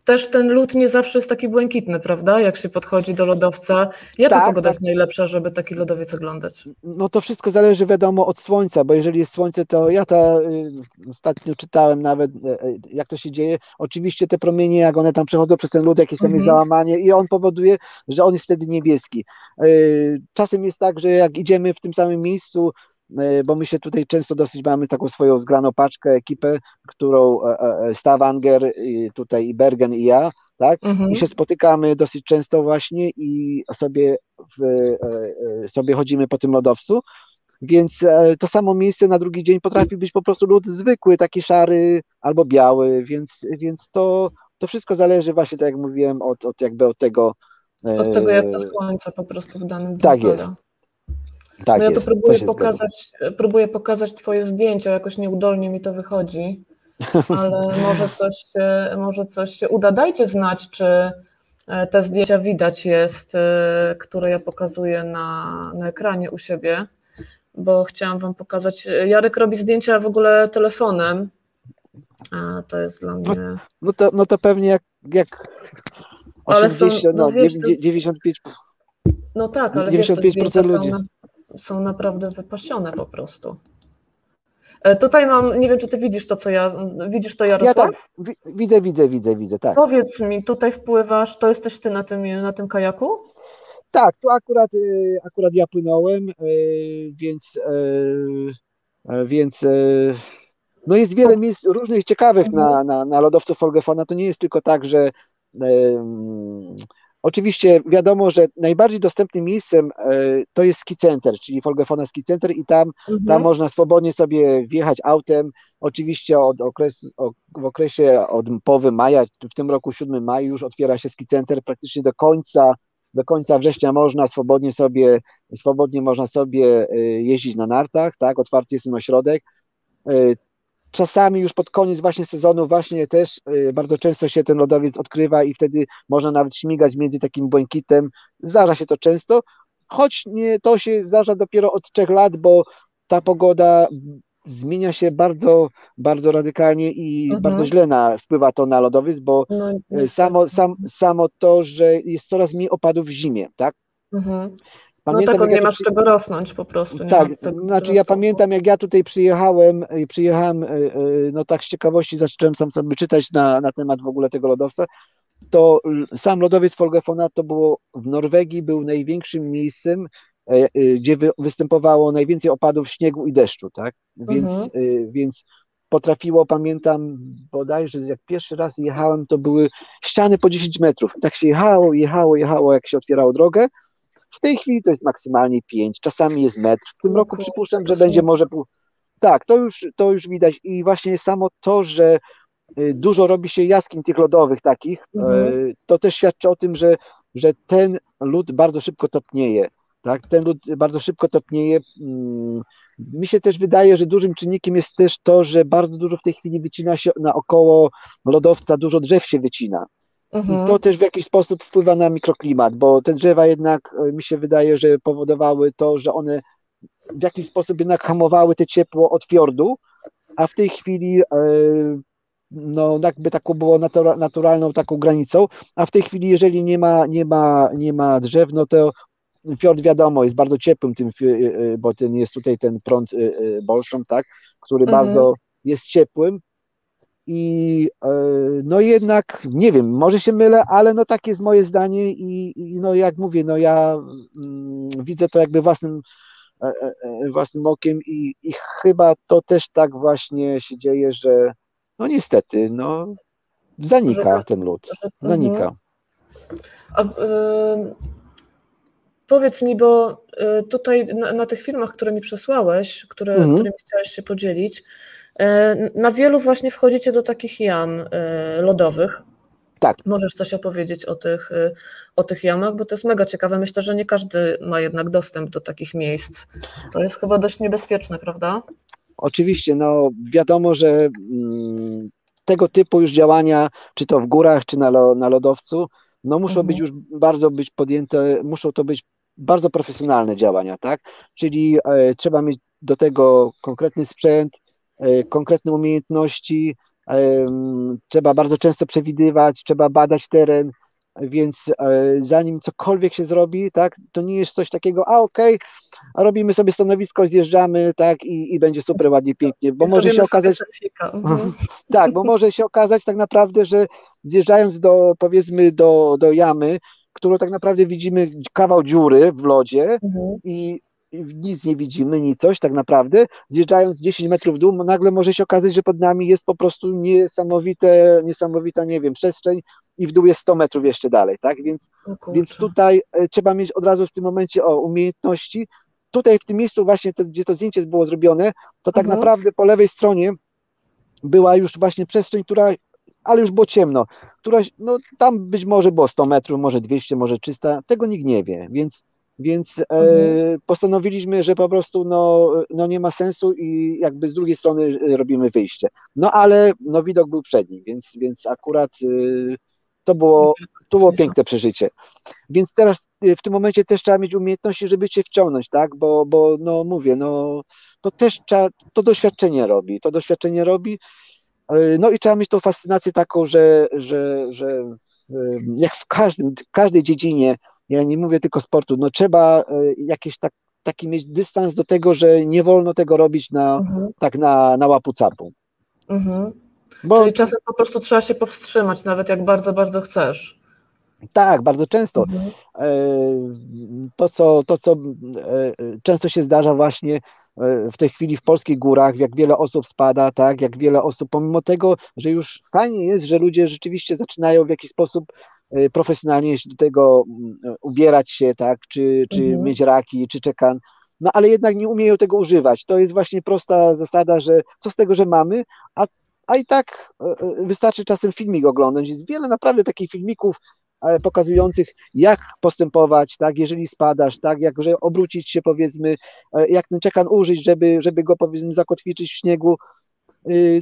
też ten lód nie zawsze jest taki błękitny, prawda? Jak się podchodzi do lodowca. Jaka tak, pogoda tak. jest najlepsza, żeby taki lodowiec oglądać? No to wszystko zależy wiadomo od słońca, bo jeżeli jest słońce, to ja ta y, ostatnio czytałem nawet, y, y, jak to się dzieje. Oczywiście te promienie, jak one tam przechodzą przez ten lód, jakieś tam mhm. jest załamanie i on powoduje, że on jest wtedy niebieski. Czasem jest tak, że jak idziemy w tym samym miejscu, E, bo my się tutaj często dosyć mamy taką swoją zgraną paczkę, ekipę, którą e, e, Stavanger, tutaj i Bergen i ja, tak? Mhm. I się spotykamy dosyć często właśnie i sobie, w, sobie chodzimy po tym lodowcu. Więc to samo miejsce na drugi dzień potrafi być po prostu lód zwykły, taki szary albo biały, więc, więc to, to wszystko zależy właśnie, tak jak mówiłem, od, od jakby od tego. Od tego, jak to słońce po prostu w danym dniu Tak jest. Tak no ja jest, to próbuję to pokazać, próbuję pokazać Twoje zdjęcia, jakoś nieudolnie mi to wychodzi, ale może coś, się, może coś się uda. Dajcie znać, czy e, te zdjęcia widać jest, e, które ja pokazuję na, na ekranie u siebie, bo chciałam Wam pokazać. Jarek robi zdjęcia w ogóle telefonem. A to jest dla mnie. No, no to, no to pewnie jak, jak 80, są, no, no wiesz, 95. No tak, ale 95% wiesz, ludzi. Są, są naprawdę wypasione po prostu. E, tutaj mam, nie wiem, czy ty widzisz to, co ja, widzisz to Jarosław? Ja tak, widzę, widzę, widzę, widzę, tak. Powiedz mi, tutaj wpływasz, to jesteś ty na tym, na tym kajaku? Tak, tu akurat, e, akurat ja płynąłem, e, więc, więc no jest wiele miejsc różnych ciekawych na, mhm. na, na lodowcu Folgefona. To nie jest tylko tak, że Oczywiście wiadomo, że najbardziej dostępnym miejscem e, to jest ski center, czyli Folgefona Ski Center i tam, mhm. tam można swobodnie sobie wjechać autem. Oczywiście od okresu, w okresie od połowy maja, w tym roku 7 maja już otwiera się ski center praktycznie do końca do końca września można swobodnie sobie, swobodnie można sobie e, jeździć na nartach, tak, otwarty jest ten ośrodek. Czasami już pod koniec właśnie sezonu właśnie też y, bardzo często się ten lodowiec odkrywa i wtedy można nawet śmigać między takim błękitem. Zdarza się to często, choć nie, to się zdarza dopiero od trzech lat, bo ta pogoda zmienia się bardzo, bardzo radykalnie i mhm. bardzo źle na, wpływa to na lodowiec, bo no, y, samo, sam, samo to, że jest coraz mniej opadów w zimie, tak? Mhm. Pamiętam, no tak, nie masz przy... czego rosnąć po prostu. tak, znaczy ja pamiętam jak ja tutaj przyjechałem i przyjechałem, e, e, no tak z ciekawości zacząłem sam sobie czytać na, na temat w ogóle tego lodowca, to sam lodowiec Folgefona to było w Norwegii był największym miejscem, e, gdzie wy, występowało najwięcej opadów śniegu i deszczu, tak? Więc, mhm. więc potrafiło, pamiętam bodajże jak pierwszy raz jechałem, to były ściany po 10 metrów. Tak się jechało, jechało, jechało, jak się otwierało drogę, w tej chwili to jest maksymalnie 5, czasami jest metr. W tym roku przypuszczam, że będzie może pół. Tak, to już, to już widać. I właśnie samo to, że y, dużo robi się jaskiń tych lodowych takich, mhm. Y, to też świadczy o tym, że, że ten lód bardzo szybko topnieje. Tak, ten lód bardzo szybko topnieje. Mm, mi się też wydaje, że dużym czynnikiem jest też to, że bardzo dużo w tej chwili wycina się naokoło lodowca, dużo drzew się wycina. Mhm. I to też w jakiś sposób wpływa na mikroklimat, bo te drzewa jednak e, mi się wydaje, że powodowały to, że one w jakiś sposób jednak hamowały te ciepło od fiordu, a w tej chwili e, no jakby taką było natura, naturalną taką granicą, a w tej chwili jeżeli nie ma, nie ma, nie ma drzew, no to fiord wiadomo jest bardzo ciepłym tym, e, bo ten jest tutaj ten prąd Bolszom, tak, który mhm. bardzo jest ciepłym, i e, no jednak, nie wiem, może się mylę, ale no takie jest moje zdanie i, i no jak mówię, no ja mm, widzę to jakby własnym, własnym okiem i, i chyba to też tak właśnie się dzieje, że no niestety, no zanika ten lód, że, zanika. A, powiedz mi, bo tutaj na, na, tych filmach, które mi przesłałeś, które, mhm. którymi chciałeś się podzielić, na wielu właśnie wchodzicie do takich jam y, lodowych. Tak. Możesz coś opowiedzieć o tych, y, o tych jamach, bo to jest mega ciekawe. Myślę, że nie każdy ma jednak dostęp do takich miejsc. To jest chyba dość niebezpieczne, prawda? Oczywiście, no wiadomo, że mm, tego typu już działania, czy to w górach, czy na, lo, na lodowcu, no muszą mhm. być już bardzo być podjęte, muszą to być bardzo profesjonalne działania, tak? Czyli e, trzeba mieć do tego konkretny sprzęt, e, konkretne umiejętności, e, trzeba bardzo często przewidywać, trzeba badać teren, więc e, zanim cokolwiek się zrobi, tak, to nie jest coś takiego, a okej, okay, robimy sobie stanowisko, zjeżdżamy, tak, i, i będzie super, ładnie, pięknie, bo może się okazać, mhm. tak, bo może się okazać tak naprawdę, że zjeżdżając do, powiedzmy, do, do jamy, którą tak naprawdę widzimy kawał dziury w lodzie mhm. i nic nie widzimy, nic coś tak naprawdę, zjeżdżając 10 metrów w dół, nagle może się okazać, że pod nami jest po prostu niesamowite, niesamowita, nie wiem, przestrzeń i w dół jest 100 metrów jeszcze dalej, tak, więc, więc tutaj e, trzeba mieć od razu w tym momencie o umiejętności, tutaj w tym miejscu właśnie, to, gdzie to zdjęcie było zrobione, to tak mhm. naprawdę po lewej stronie była już właśnie przestrzeń, która ale już było ciemno, która, no tam być może było 100 metrów, może 200, może 300, tego nikt nie wie, więc więc e, mhm. postanowiliśmy, że po prostu no, no nie ma sensu i jakby z drugiej strony e, robimy wyjście. No ale no, widok był przed nim, więc, więc akurat y, to było, to było piękne przeżycie. Więc teraz w tym momencie też trzeba mieć umiejętności, żeby cię wciągnąć, tak? Bo, bo no mówię, no to też trzeba, to doświadczenie robi, to doświadczenie robi. No i trzeba mieć tą fascynację taką, że, że, że jak w, każdym, w każdej dziedzinie ja nie mówię tylko sportu, no trzeba e, jakiś tak, taki mieć dystans do tego, że nie wolno tego robić na, mhm. tak na, na łapu capu. Mhm. Bo... Czyli czasem po prostu trzeba się powstrzymać, nawet jak bardzo, bardzo chcesz. Tak, bardzo często. Mhm. E, to, co, to, co e, często się zdarza właśnie w tej chwili w polskich górach, jak wiele osób spada, tak, jak wiele osób, pomimo tego, że już fajnie jest, że ludzie rzeczywiście zaczynają w jakiś sposób profesjonalnie do tego mm, ubierać się, tak, czy, czy mhm. mieć raki, czy czekan, no ale jednak nie umieją tego używać. To jest właśnie prosta zasada, że co z tego, że mamy, a, a i tak e, e, wystarczy czasem filmik oglądać. Jest wiele naprawdę takich filmików e, pokazujących, jak postępować, tak, jeżeli spadasz, tak, jak że obrócić się, powiedzmy, jak ten czekan użyć, żeby, żeby go, powiedzmy, zakotwiczyć w śniegu, Y,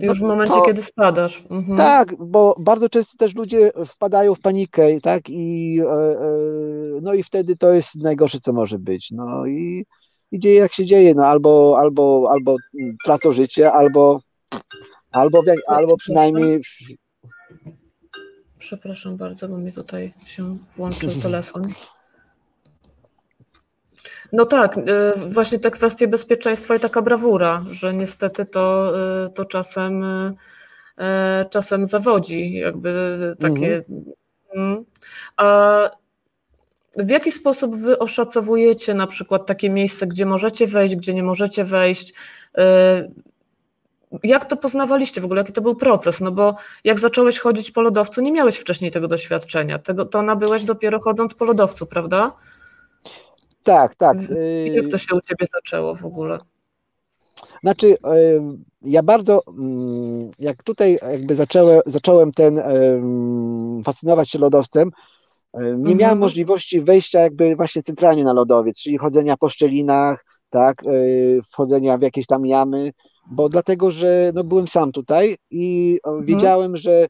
Już w momencie, to, kiedy spadasz. Mhm. Tak, bo bardzo często też ludzie wpadają w panikę, tak, i e, e, no i wtedy to jest najgorsze, co może być. No i, i dzieje jak się dzieje, no albo, albo, albo tracą życie, albo, albo, albo przynajmniej. Przepraszam bardzo, bo mi tutaj się włączył telefon. No tak, y, właśnie te kwestie bezpieczeństwa i taka brawura, że niestety to, y, to czasem, y, czasem zawodzi, jakby takie. Mhm. Mm. A w jaki sposób wy oszacowujecie na przykład takie miejsce, gdzie możecie wejść, gdzie nie możecie wejść? Jak to poznawaliście w ogóle? Jaki to był proces? No bo jak zacząłeś chodzić po lodowcu, nie miałeś wcześniej tego doświadczenia. Tego, to nabyłeś dopiero chodząc po lodowcu, prawda? Tak, tak. Jak to się u Ciebie zaczęło w ogóle? Znaczy, ja bardzo, mm, jak tutaj jakby zacząłem, zacząłem ten, fascynować się lodowcem, nie mhm. miałem możliwości wejścia jakby właśnie centralnie na lodowiec, czyli chodzenia po szczelinach, tak, wchodzenia w jakieś tam jamy, bo dlatego, że no, byłem sam tutaj i mhm. wiedziałem, że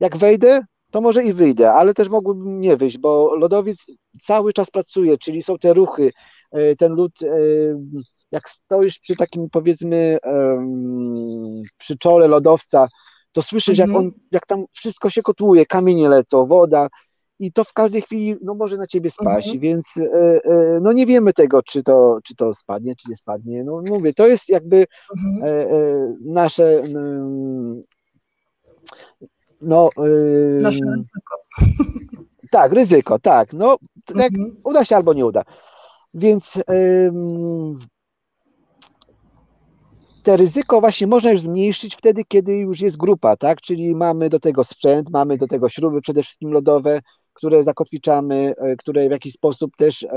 jak wejdę, to może i wyjdę, ale też mogłbym nie wyjść, bo lodowiec cały czas pracuje, czyli są te ruchy, e, ten lód, e, jak stoisz przy takim powiedzmy przy czole lodowca, to słyszysz, jak, mhm. on, jak tam wszystko się kotłuje, kamienie lecą, woda i to w każdej chwili no, może na ciebie spaść, mhm. więc e, no nie wiemy tego, czy to, czy to spadnie, czy nie spadnie. No mówię, to jest jakby mhm. nasze no, yy, Nasze ryzyko. Tak, ryzyko, tak. No, tak, mhm. uda się albo nie uda. Więc yy, te ryzyko właśnie można już zmniejszyć wtedy, kiedy już jest grupa, tak? Czyli mamy do tego sprzęt, mamy do tego śruby przede wszystkim lodowe, które zakotwiczamy, e, które w jakiś sposób też e,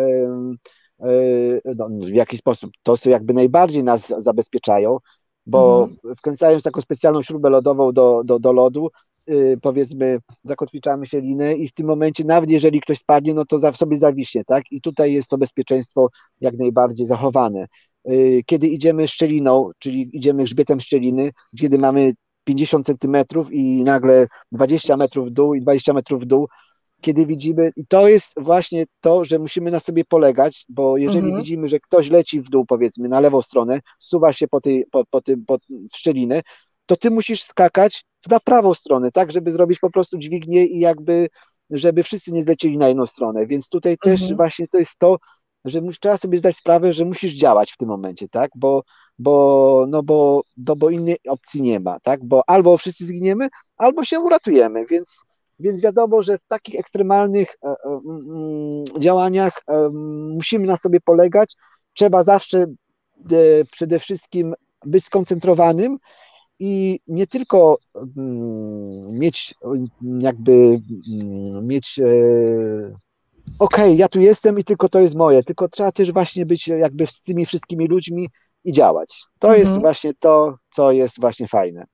no, w jakiś sposób to są jakby najbardziej nas zabezpieczają, bo mhm. wkręcając taką specjalną śrubę lodową do, do, do lodu, powiedzmy, zakotwiczamy się linę i w tym momencie, nawet jeżeli ktoś spadnie, no to za, sobie zawiśnie, tak? I tutaj jest to bezpieczeństwo jak najbardziej zachowane. Yy, kiedy idziemy szczeliną, czyli idziemy grzbietem szczeliny, kiedy mamy 50 centymetrów i nagle 20 metrów w dół i 20 metrów w dół, kiedy widzimy, i to jest właśnie to, że musimy na sobie polegać, bo jeżeli mhm. widzimy, że ktoś leci w dół, powiedzmy, na lewą stronę, suwa się po tej, po, po tym, po, w szczelinę, to ty musisz skakać na prawą stronę, tak, żeby zrobić po prostu dźwignię i jakby, żeby wszyscy nie zlecieli na jedną stronę, więc tutaj też mhm. właśnie to jest to, że trzeba sobie zdać sprawę, że musisz działać w tym momencie, tak, bo, bo, no bo, no bo innej opcji nie ma, tak, bo albo wszyscy zginiemy, albo się uratujemy, więc więc wiadomo, że w takich ekstremalnych e, e, mm, działaniach e, musimy na sobie polegać. Trzeba zawsze przede wszystkim być skoncentrowanym i nie tylko mm, mieć jakby mm, mieć okej, okay, ja tu jestem i tylko to jest moje, tylko trzeba też właśnie być jakby z tymi wszystkimi ludźmi i działać. To mhm. jest właśnie to, co jest właśnie fajne.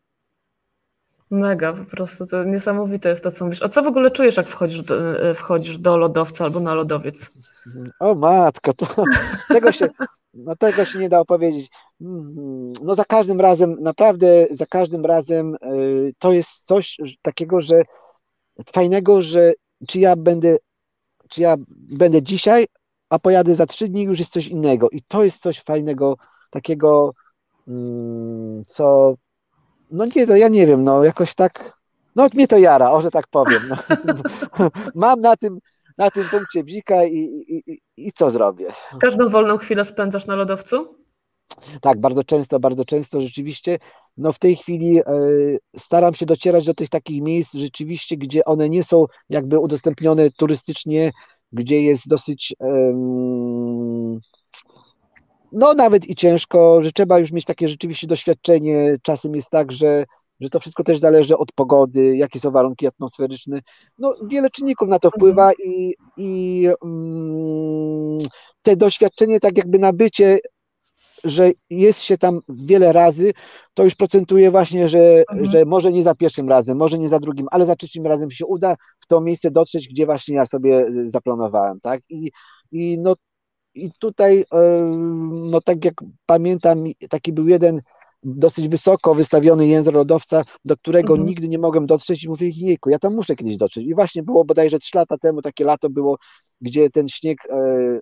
Mega, po prostu to niesamowite jest to, co mówisz. A co w ogóle czujesz, jak wchodzisz do, e, wchodzisz do lodowca albo na lodowiec? O matko, to tego się, no tego się nie da opowiedzieć. No za każdym razem, naprawdę za każdym razem e, to jest coś takiego, że fajnego, że czy ja będę, czy ja będę dzisiaj, a pojadę za trzy dni, już jest coś innego. I to jest coś fajnego, takiego, mm, co no nie, no ja nie wiem, no jakoś tak, no mnie to jara, o, że tak powiem. No. Mam na tym, na tym punkcie bzika i, i, i, i co zrobię? Każdą wolną chwilę spędzasz na lodowcu? Tak, bardzo często, bardzo często rzeczywiście. No w tej chwili y, staram się docierać do tych takich miejsc rzeczywiście, gdzie one nie są jakby udostępnione turystycznie, gdzie jest dosyć y, no nawet i ciężko, że trzeba już mieć takie rzeczywiście doświadczenie. Czasem jest tak, że, że to wszystko też zależy od pogody, jakie są warunki atmosferyczne. No wiele czynników na to wpływa mhm. i, i mm, te doświadczenie, tak jakby nabycie, że jest się tam wiele razy, to już procentuje właśnie, że, mhm. że może nie za pierwszym razem, może nie za drugim, ale za trzecim razem się uda w to miejsce dotrzeć, gdzie właśnie ja sobie zaplanowałem, tak? I, i no i tutaj, no tak jak pamiętam, taki był jeden dosyć wysoko wystawiony język lodowca, do którego mhm. nigdy nie mogłem dotrzeć i mówię, jejku, ja tam muszę kiedyś dotrzeć. I właśnie było bodajże trzy lata temu, takie lato było, gdzie ten śnieg e,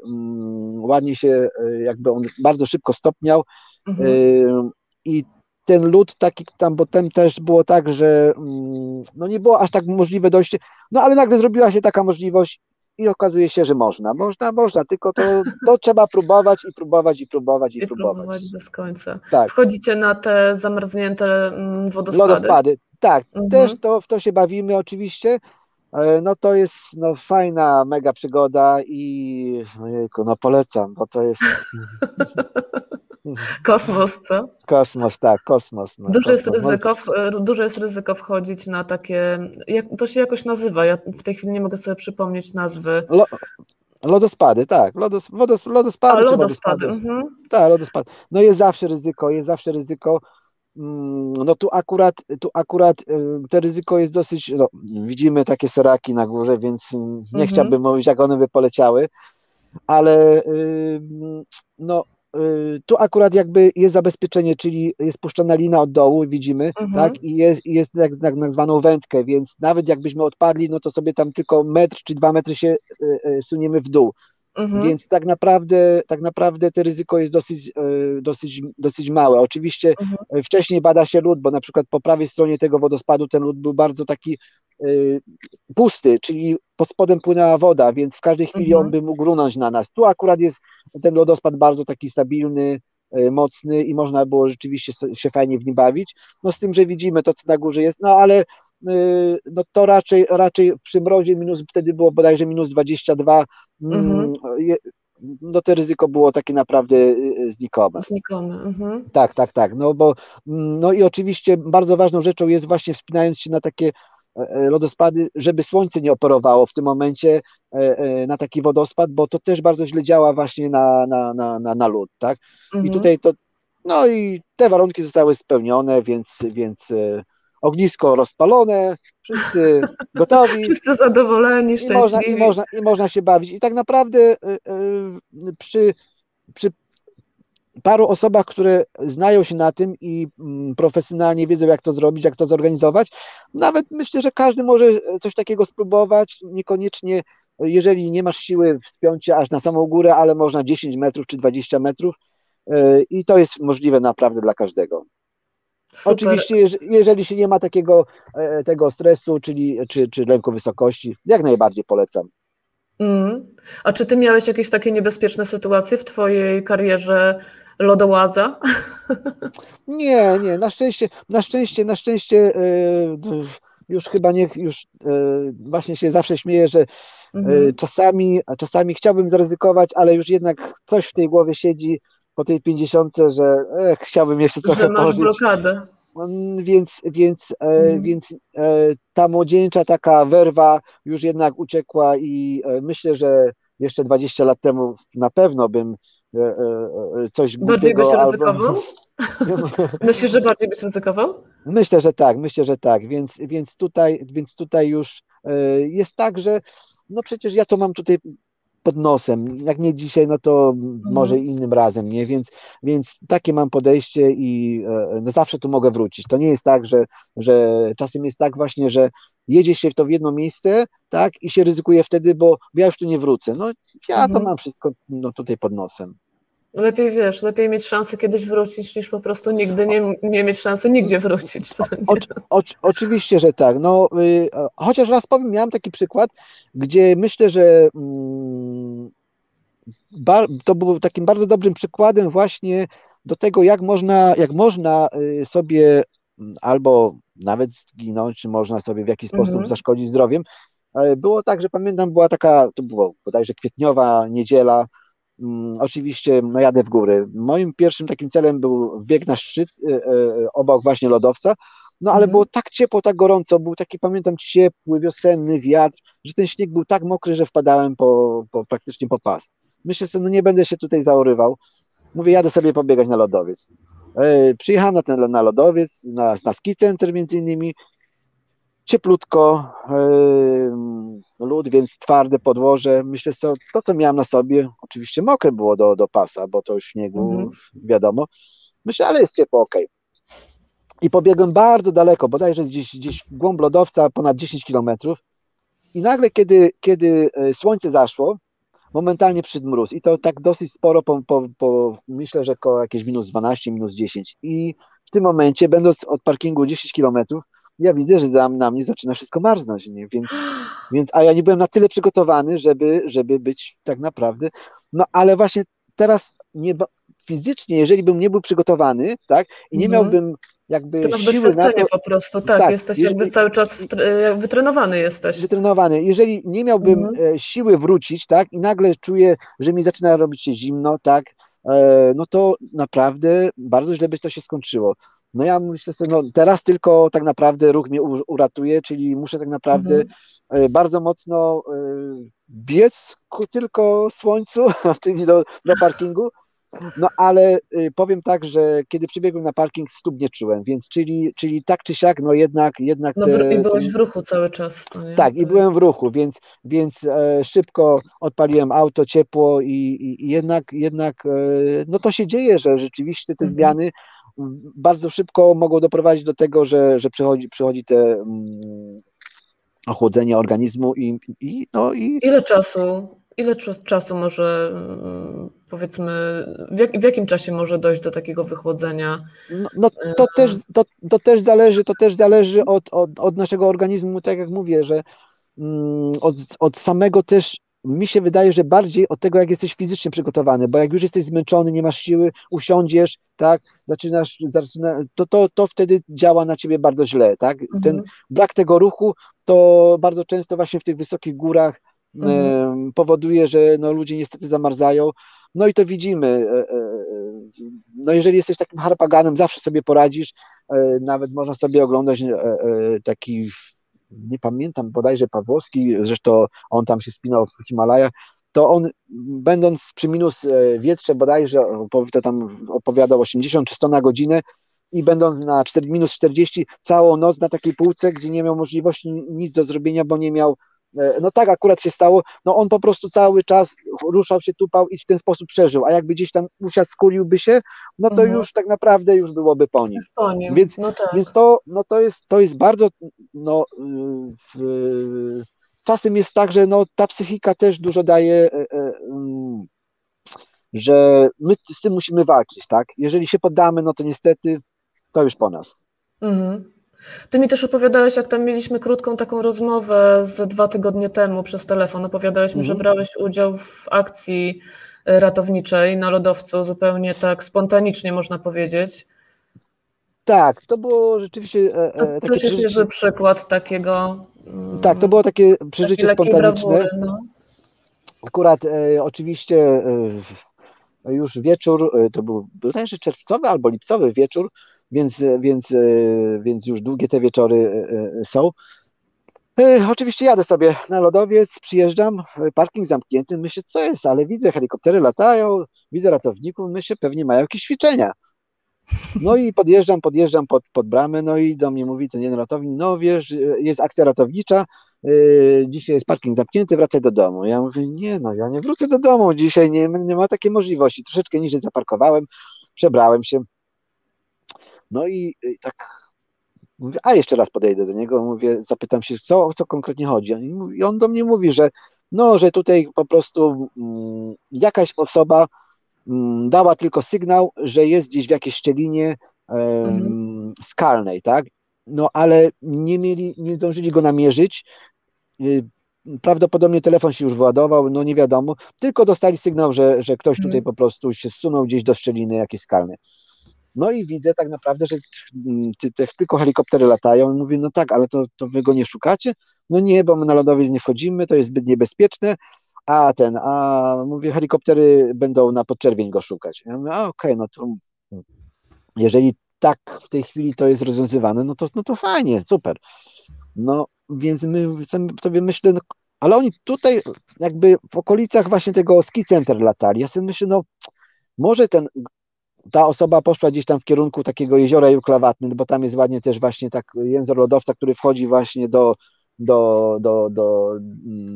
mm, ładnie się, e, jakby on bardzo szybko stopniał mhm. e, i ten lód taki tam, bo tam też było tak, że mm, no nie było aż tak możliwe dojście, no ale nagle zrobiła się taka możliwość i okazuje się, że można. Można, można, tylko to, to trzeba próbować i próbować i próbować i, I próbować. próbować bez końca. Tak. Wchodzicie na te zamarznięte mm, wodospady. Lodospady, tak. Mhm. Też to, w to się bawimy oczywiście. E, no to jest no, fajna, mega przygoda i ojejku, no polecam, bo to jest Kosmos, co? Kosmos, tak, kosmos. No, duże, kosmos. Jest ryzyko, duże jest ryzyko wchodzić na takie, jak, to się jakoś nazywa, ja w tej chwili nie mogę sobie przypomnieć nazwy. Lo, lodospady, tak, lodos, wodos, lodospady. A, lodospady. Mhm. Tak, lodospady. No jest zawsze ryzyko, jest zawsze ryzyko. Mm, no tu akurat, tu akurat y, to ryzyko jest dosyć, no, widzimy takie seraki na górze, więc nie mhm. chciałbym mówić, jak one by poleciały, ale y, no tu akurat jakby jest zabezpieczenie, czyli jest puszczona lina od dołu, widzimy, mhm. tak, i jest, jest tak, tak, zwaną wędkę, więc nawet jakbyśmy odpadli, no to sobie tam tylko metr czy dwa metry się y, y, suniemy w dół. Mhm. Więc tak naprawdę, tak naprawdę to ryzyko jest dosyć, dosyć, dosyć małe. Oczywiście mhm. wcześniej bada się lód, bo na przykład po prawej stronie tego wodospadu ten lód był bardzo taki pusty, czyli pod spodem płynęła woda, więc w każdej chwili mhm. on by mógł runąć na nas. Tu akurat jest ten lodospad bardzo taki stabilny, e, mocny i można było rzeczywiście się fajnie w nim bawić. No z tym, że widzimy to, co na górze jest, no ale e, no to raczej, raczej przy mrozie minus, wtedy było bodajże minus 22, mm, mhm. no to ryzyko było takie naprawdę znikome. Znikome. Mhm. Tak, tak, tak. No bo mm, no i oczywiście bardzo ważną rzeczą jest właśnie wspinając się na takie lodospady, żeby słońce nie operowało w tym momencie na taki wodospad, bo to też bardzo źle działa właśnie na, na, na, na, na lód, tak? Mhm. I tutaj to, no i te warunki zostały spełnione, więc, więc ognisko rozpalone, wszyscy gotowi. Wszyscy zadowoleni, szczęśliwi. I można, i, można, I można się bawić. I tak naprawdę y, y, przy, przy paru osobach, które znają się na tym i mm, profesjonalnie wiedzą, jak to zrobić, jak to zorganizować, nawet myślę, że każdy może coś takiego spróbować, niekoniecznie jeżeli nie masz siły wspiąć się aż na samą górę, ale można 10 metrów czy 20 metrów y, i to jest możliwe naprawdę dla każdego. Super. Oczywiście, jeżeli się nie ma takiego e, tego stresu, czyli czy, czy lęku wysokości, jak najbardziej polecam. Mm. A czy ty miałeś jakieś takie niebezpieczne sytuacje w twojej karierze lodołaza? Nie, nie, na szczęście, na szczęście, na szczęście yy, już chyba nie, już yy, właśnie się zawsze śmieję, że yy, czasami, czasami chciałbym zaryzykować, ale już jednak coś w tej głowie siedzi, po tej pięćdziesiątce, że ech, chciałbym jeszcze trochę że masz pożyć. blokadę. Mm, więc, więc, mm. więc e, ta młodzieńcza taka werwa już jednak uciekła i e, myślę, że jeszcze 20 lat temu na pewno bym coś Bardziej byś ryzykował? Myślisz, że bardziej byś ryzykował? Myślę, że tak, myślę, że tak, więc, więc, tutaj, więc tutaj już jest tak, że no przecież ja to mam tutaj pod nosem. Jak nie dzisiaj, no to mhm. może innym razem, nie? Więc, więc takie mam podejście i e, no zawsze tu mogę wrócić. To nie jest tak, że, że czasem jest tak właśnie, że jedzie się w to w jedno miejsce, tak, i się ryzykuje wtedy, bo ja już tu nie wrócę. No ja mhm. to mam wszystko no, tutaj pod nosem. Lepiej wiesz, lepiej mieć szansę kiedyś wrócić, niż po prostu nigdy nie, nie mieć szansy nigdzie wrócić. O, o, oczywiście, że tak. No, y, chociaż raz powiem, miałem taki przykład, gdzie myślę, że mm, bar, to był takim bardzo dobrym przykładem właśnie do tego, jak można, jak można y, sobie mm, albo nawet zginąć, czy można sobie w jakiś sposób mhm. zaszkodzić zdrowiem. E, było tak, że pamiętam, była taka, to było bodajże kwietniowa niedziela, oczywiście no jadę w góry. Moim pierwszym takim celem był bieg na szczyt e, e, obok właśnie lodowca, no ale mhm. było tak ciepło, tak gorąco, był taki, pamiętam, ciepły, wiosenny wiatr, że ten śnieg był tak mokry, że wpadałem po, po praktycznie po pas. Myślę sobie, no nie będę się tutaj zaorywał. Mówię, jadę sobie pobiegać na lodowiec. E, przyjechałem na ten na lodowiec, na, na ski center między innymi, cieplutko, yy, lód, więc twarde podłoże. Myślę sobie, to co miałem na sobie, oczywiście mokre było do, do pasa, bo to śniegu, mhm. wiadomo. Myślę, ale jest ciepło, ok. I pobiegłem bardzo daleko, bodajże gdzieś, gdzieś w głąb lodowca, ponad 10 kilometrów. I nagle, kiedy, kiedy e, słońce zaszło, momentalnie przyszedł mróz. I to tak dosyć sporo, po, po, po myślę, że około jakieś minus 12, minus 10. I w tym momencie, będąc od parkingu 10 kilometrów, ja widzę, że za, na mnie zaczyna wszystko marznąć, nie? Więc, więc, a ja nie byłem na tyle przygotowany, żeby, żeby być tak naprawdę, no ale właśnie teraz nie, fizycznie, jeżeli bym nie był przygotowany, tak, i nie mhm. miałbym jakby to siły na to, po prostu, tak, tak jesteś jeżeli, jakby cały czas wytrenowany jesteś. Wytrenowany. Jeżeli nie miałbym mhm. E, siły wrócić, tak, i nagle czuję, że mi zaczyna robić się zimno, tak, e, no to naprawdę bardzo źle by to się skończyło. No ja myślę sobie, no teraz tylko tak naprawdę ruch mnie uratuje, czyli muszę tak naprawdę mhm. E, bardzo mocno e, biec ku tylko słońcu, czyli do, do parkingu. No ale e, powiem tak, że kiedy przybiegłem na parking, stóp nie czułem, więc czyli, czyli tak czy siak, no jednak. jednak no i byłeś w ruchu cały czas. Tak, i byłem w ruchu, więc, więc szybko odpaliłem auto, ciepło i, i, jednak, jednak no to się dzieje, że rzeczywiście te mhm. zmiany bardzo szybko mogą doprowadzić do tego, że, że przychodzi, przychodzi te um, ochłodzenie organizmu i, i, no i... Ile czasu, ile czasu może mm, powiedzmy, w, jak, w, jakim czasie może dojść do takiego wychłodzenia? No, no to, też, to, to też zależy, to też zależy od, od, od naszego organizmu, tak jak mówię, że mm, od, od samego też mi się wydaje, że bardziej od tego, jak jesteś fizycznie przygotowany, bo jak już jesteś zmęczony, nie masz siły, usiądziesz, tak, zaczynasz, zaczyna, to, to, to wtedy działa na ciebie bardzo źle, tak. Mhm. Ten brak tego ruchu, to bardzo często właśnie w tych wysokich górach mhm. powoduje, że no, ludzie niestety zamarzają. No i to widzimy. No jeżeli jesteś takim harpaganem, zawsze sobie poradzisz. Nawet można sobie oglądać taki nie pamiętam, bodajże Pawłowski, zresztą on tam się spinał w Himalajach, to on będąc przy minus e, wietrze bodajże, to tam opowiadał 80 czy 100 na godzinę i będąc na 4, minus 40 całą noc na takiej półce, gdzie nie miał możliwości nic do zrobienia, bo nie miał no tak akurat się stało, no on po prostu cały czas ruszał się, tupał i w ten sposób przeżył, a jakby gdzieś tam usiadł, skuliłby się, no to mhm. już tak naprawdę już byłoby po nim. Po nim. Więc, no tak. więc to, no to, jest, to jest bardzo, no w, czasem jest tak, że no ta psychika też dużo daje, e, e, mm, że my z tym musimy walczyć, tak? Jeżeli się poddamy, no to niestety to już po nas. Mhm. Ty mi też opowiadałeś, jak tam mieliśmy krótką taką rozmowę z dwa tygodnie temu przez telefon. Opowiadałeś mhm. mi, że mhm. brałeś udział w akcji e, ratowniczej na lodowcu, zupełnie tak spontanicznie można powiedzieć. Tak, to było rzeczywiście. E, e to jest niezły przykład takiego. Mm, tak, to było takie przeżycie spontaniczne. Brawury, no. Akurat e, oczywiście e, już wieczór, e, to był bodajże czerwcowy albo lipcowy wieczór, więc, więc, e, więc już długie te wieczory e, e, są. Oczywiście jadę sobie na lodowiec, przyjeżdżam, parking zamknięty, myślę, co jest, ale widzę, helikoptery latają, widzę ratowników, myślę, pewnie mają jakieś ćwiczenia. No i podjeżdżam, podjeżdżam pod, pod bramę, no i do mnie mówi ten jeden ratownik, no wiesz, jest akcja ratownicza, dzisiaj jest parking zamknięty, wracaj do domu. Ja mówię, nie no, ja nie wrócę do domu, dzisiaj nie, nie ma takiej możliwości. Troszeczkę niżej zaparkowałem, przebrałem się, no i, i tak mówię, a jeszcze raz podejdę do niego, mówię, zapytam się, co, o co konkretnie chodzi. I on do mnie mówi, że no, że tutaj po prostu mm, jakaś osoba mm, dała tylko sygnał, że jest gdzieś w jakiejś szczelinie mhm. skalnej, tak? No ale nie mieli, nie zdążyli go namierzyć. Y, prawdopodobnie telefon się już wyładował, no nie wiadomo, tylko dostali sygnał, że, że ktoś tutaj mhm. po prostu się zsunął gdzieś do szczeliny jakiejś skalnej. No i widzę tak naprawdę, że tylko helikoptery latają. Mówię, no tak, ale to, to wy go nie szukacie? No nie, bo my na lodowiec nie wchodzimy, to jest zbyt niebezpieczne. A ten, a mówię, helikoptery będą na podczerwień go szukać. Ja mówię, a okej, okay, no to jeżeli tak w tej chwili to jest rozwiązywane, no to, no to fajnie, super. No więc my sobie myślę, no, ale oni tutaj jakby w okolicach właśnie tego ski center latali. Ja sobie myślę, no może ten ta osoba poszła gdzieś tam w kierunku takiego jeziora Juklawatny, bo tam jest ładnie też właśnie tak język lodowca, który wchodzi właśnie do, do, do, do,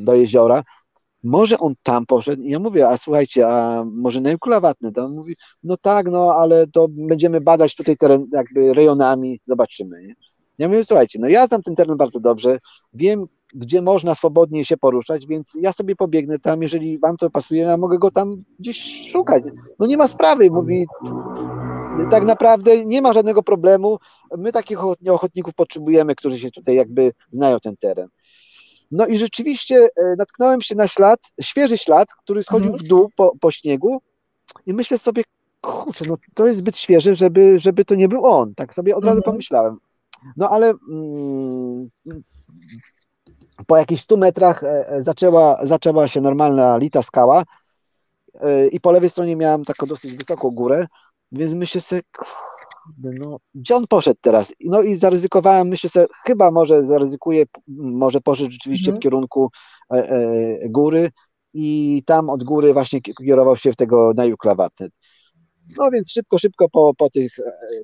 do jeziora. Może on tam poszedł. Ja mówię, a słuchajcie, a może na Juklawatny? On mówi, no tak, no ale to będziemy badać tutaj teren jakby rejonami, zobaczymy. Nie? Ja mówię, słuchajcie, no ja znam ten teren bardzo dobrze, wiem, gdzie można swobodnie się poruszać, więc ja sobie pobiegnę tam, jeżeli wam to pasuje, ja mogę go tam gdzieś szukać. No nie ma sprawy, mówi, tak naprawdę nie ma żadnego problemu, my takich ochotników potrzebujemy, którzy się tutaj jakby znają ten teren. No i rzeczywiście e, natknąłem się na ślad, świeży ślad, który schodził mhm. w dół po, po śniegu i myślę sobie, kurczę, no to jest zbyt świeże, żeby, żeby to nie był on. Tak sobie od razu mhm. pomyślałem. No ale mm, po jakichś 100 metrach e, e, zaczęła, zaczęła się normalna lita skała e, i po lewej stronie miałem taką dosyć wysoką górę, więc myślę sobie, no, gdzie on poszedł teraz? No i zaryzykowałem, myślę sobie, chyba może zaryzykuję, może poszedł rzeczywiście mhm. w kierunku góry i tam od góry właśnie kierował się w tego najuklawatę. No więc szybko, szybko po, po tych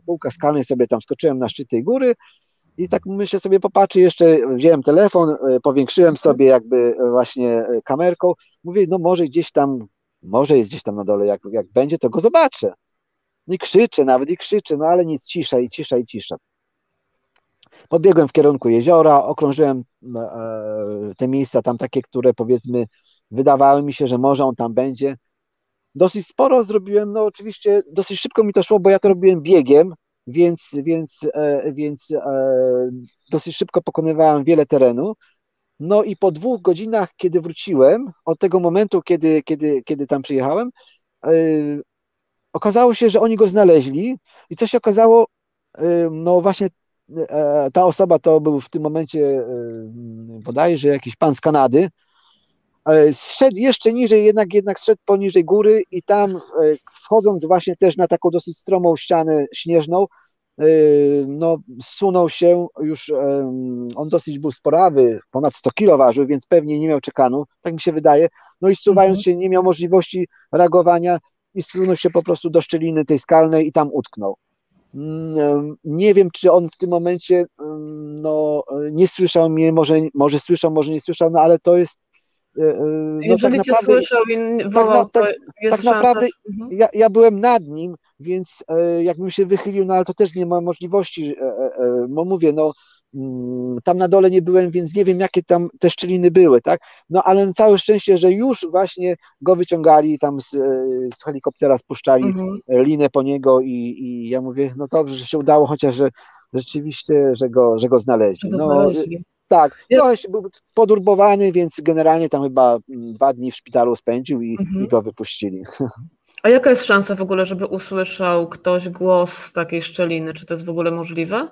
półkach skalnych sobie tam skoczyłem na szczyt tej góry, i tak myślę sobie, popatrzy, jeszcze wziąłem telefon, e, powiększyłem sobie jakby właśnie e, kamerką. Mówię, no może gdzieś tam, może jest gdzieś tam na dole, jak, jak będzie, to go zobaczę. I krzyczę nawet, i krzyczę, no ale nic, cisza i cisza i cisza. Pobiegłem w kierunku jeziora, okrążyłem e, te miejsca tam takie, które powiedzmy wydawały mi się, że może on tam będzie. Dosyć sporo zrobiłem, no oczywiście dosyć szybko mi to szło, bo ja to robiłem biegiem, więc, więc, e, więc e, dosyć szybko pokonywałem wiele terenu. No i po dwóch godzinach, kiedy wróciłem, od tego momentu, kiedy, kiedy, kiedy tam przyjechałem, e, okazało się, że oni go znaleźli i co się okazało, no właśnie ta osoba to był w tym momencie bodajże jakiś pan z Kanady, zszedł jeszcze niżej, jednak, jednak zszedł poniżej góry i tam e, wchodząc właśnie też na taką dosyć stromą ścianę śnieżną, e, no sunął się już, on dosyć był sporawy, ponad 100 kilo ważył, więc pewnie nie miał czekanu, tak mi się wydaje, no i zsuwając Mhm. się nie miał możliwości reagowania i zsunął się po prostu do szczeliny tej skalnej i tam utknął. Mm, Nie wiem, czy on w tym momencie mm, no, nie słyszał mnie, może, może słyszał, może nie słyszał, no ale to jest. E, e, No, Jeżeli tak cię naprawdę, słyszał i wołał, tak- to jest tak naprawdę mhm. ja, ja byłem nad nim, więc e, jakbym się wychylił, no ale to też nie ma możliwości, e, e, e, bo mówię, no mm, tam na dole nie byłem, więc nie wiem, jakie tam te szczeliny były, tak? No ale na całe szczęście, że już właśnie go wyciągali tam z, e, z helikoptera, spuszczali Mhm. linę po niego i, i ja mówię, no dobrze, że się udało, chociaż że rzeczywiście, że go, że go znaleźli. Że go No, znaleźli. Tak, trochę się był podurbowany, więc generalnie tam chyba mm, dwa dni w szpitalu spędził i, Mhm. i go wypuścili. A jaka jest szansa w ogóle, żeby usłyszał ktoś głos z takiej szczeliny? Czy to jest w ogóle możliwe?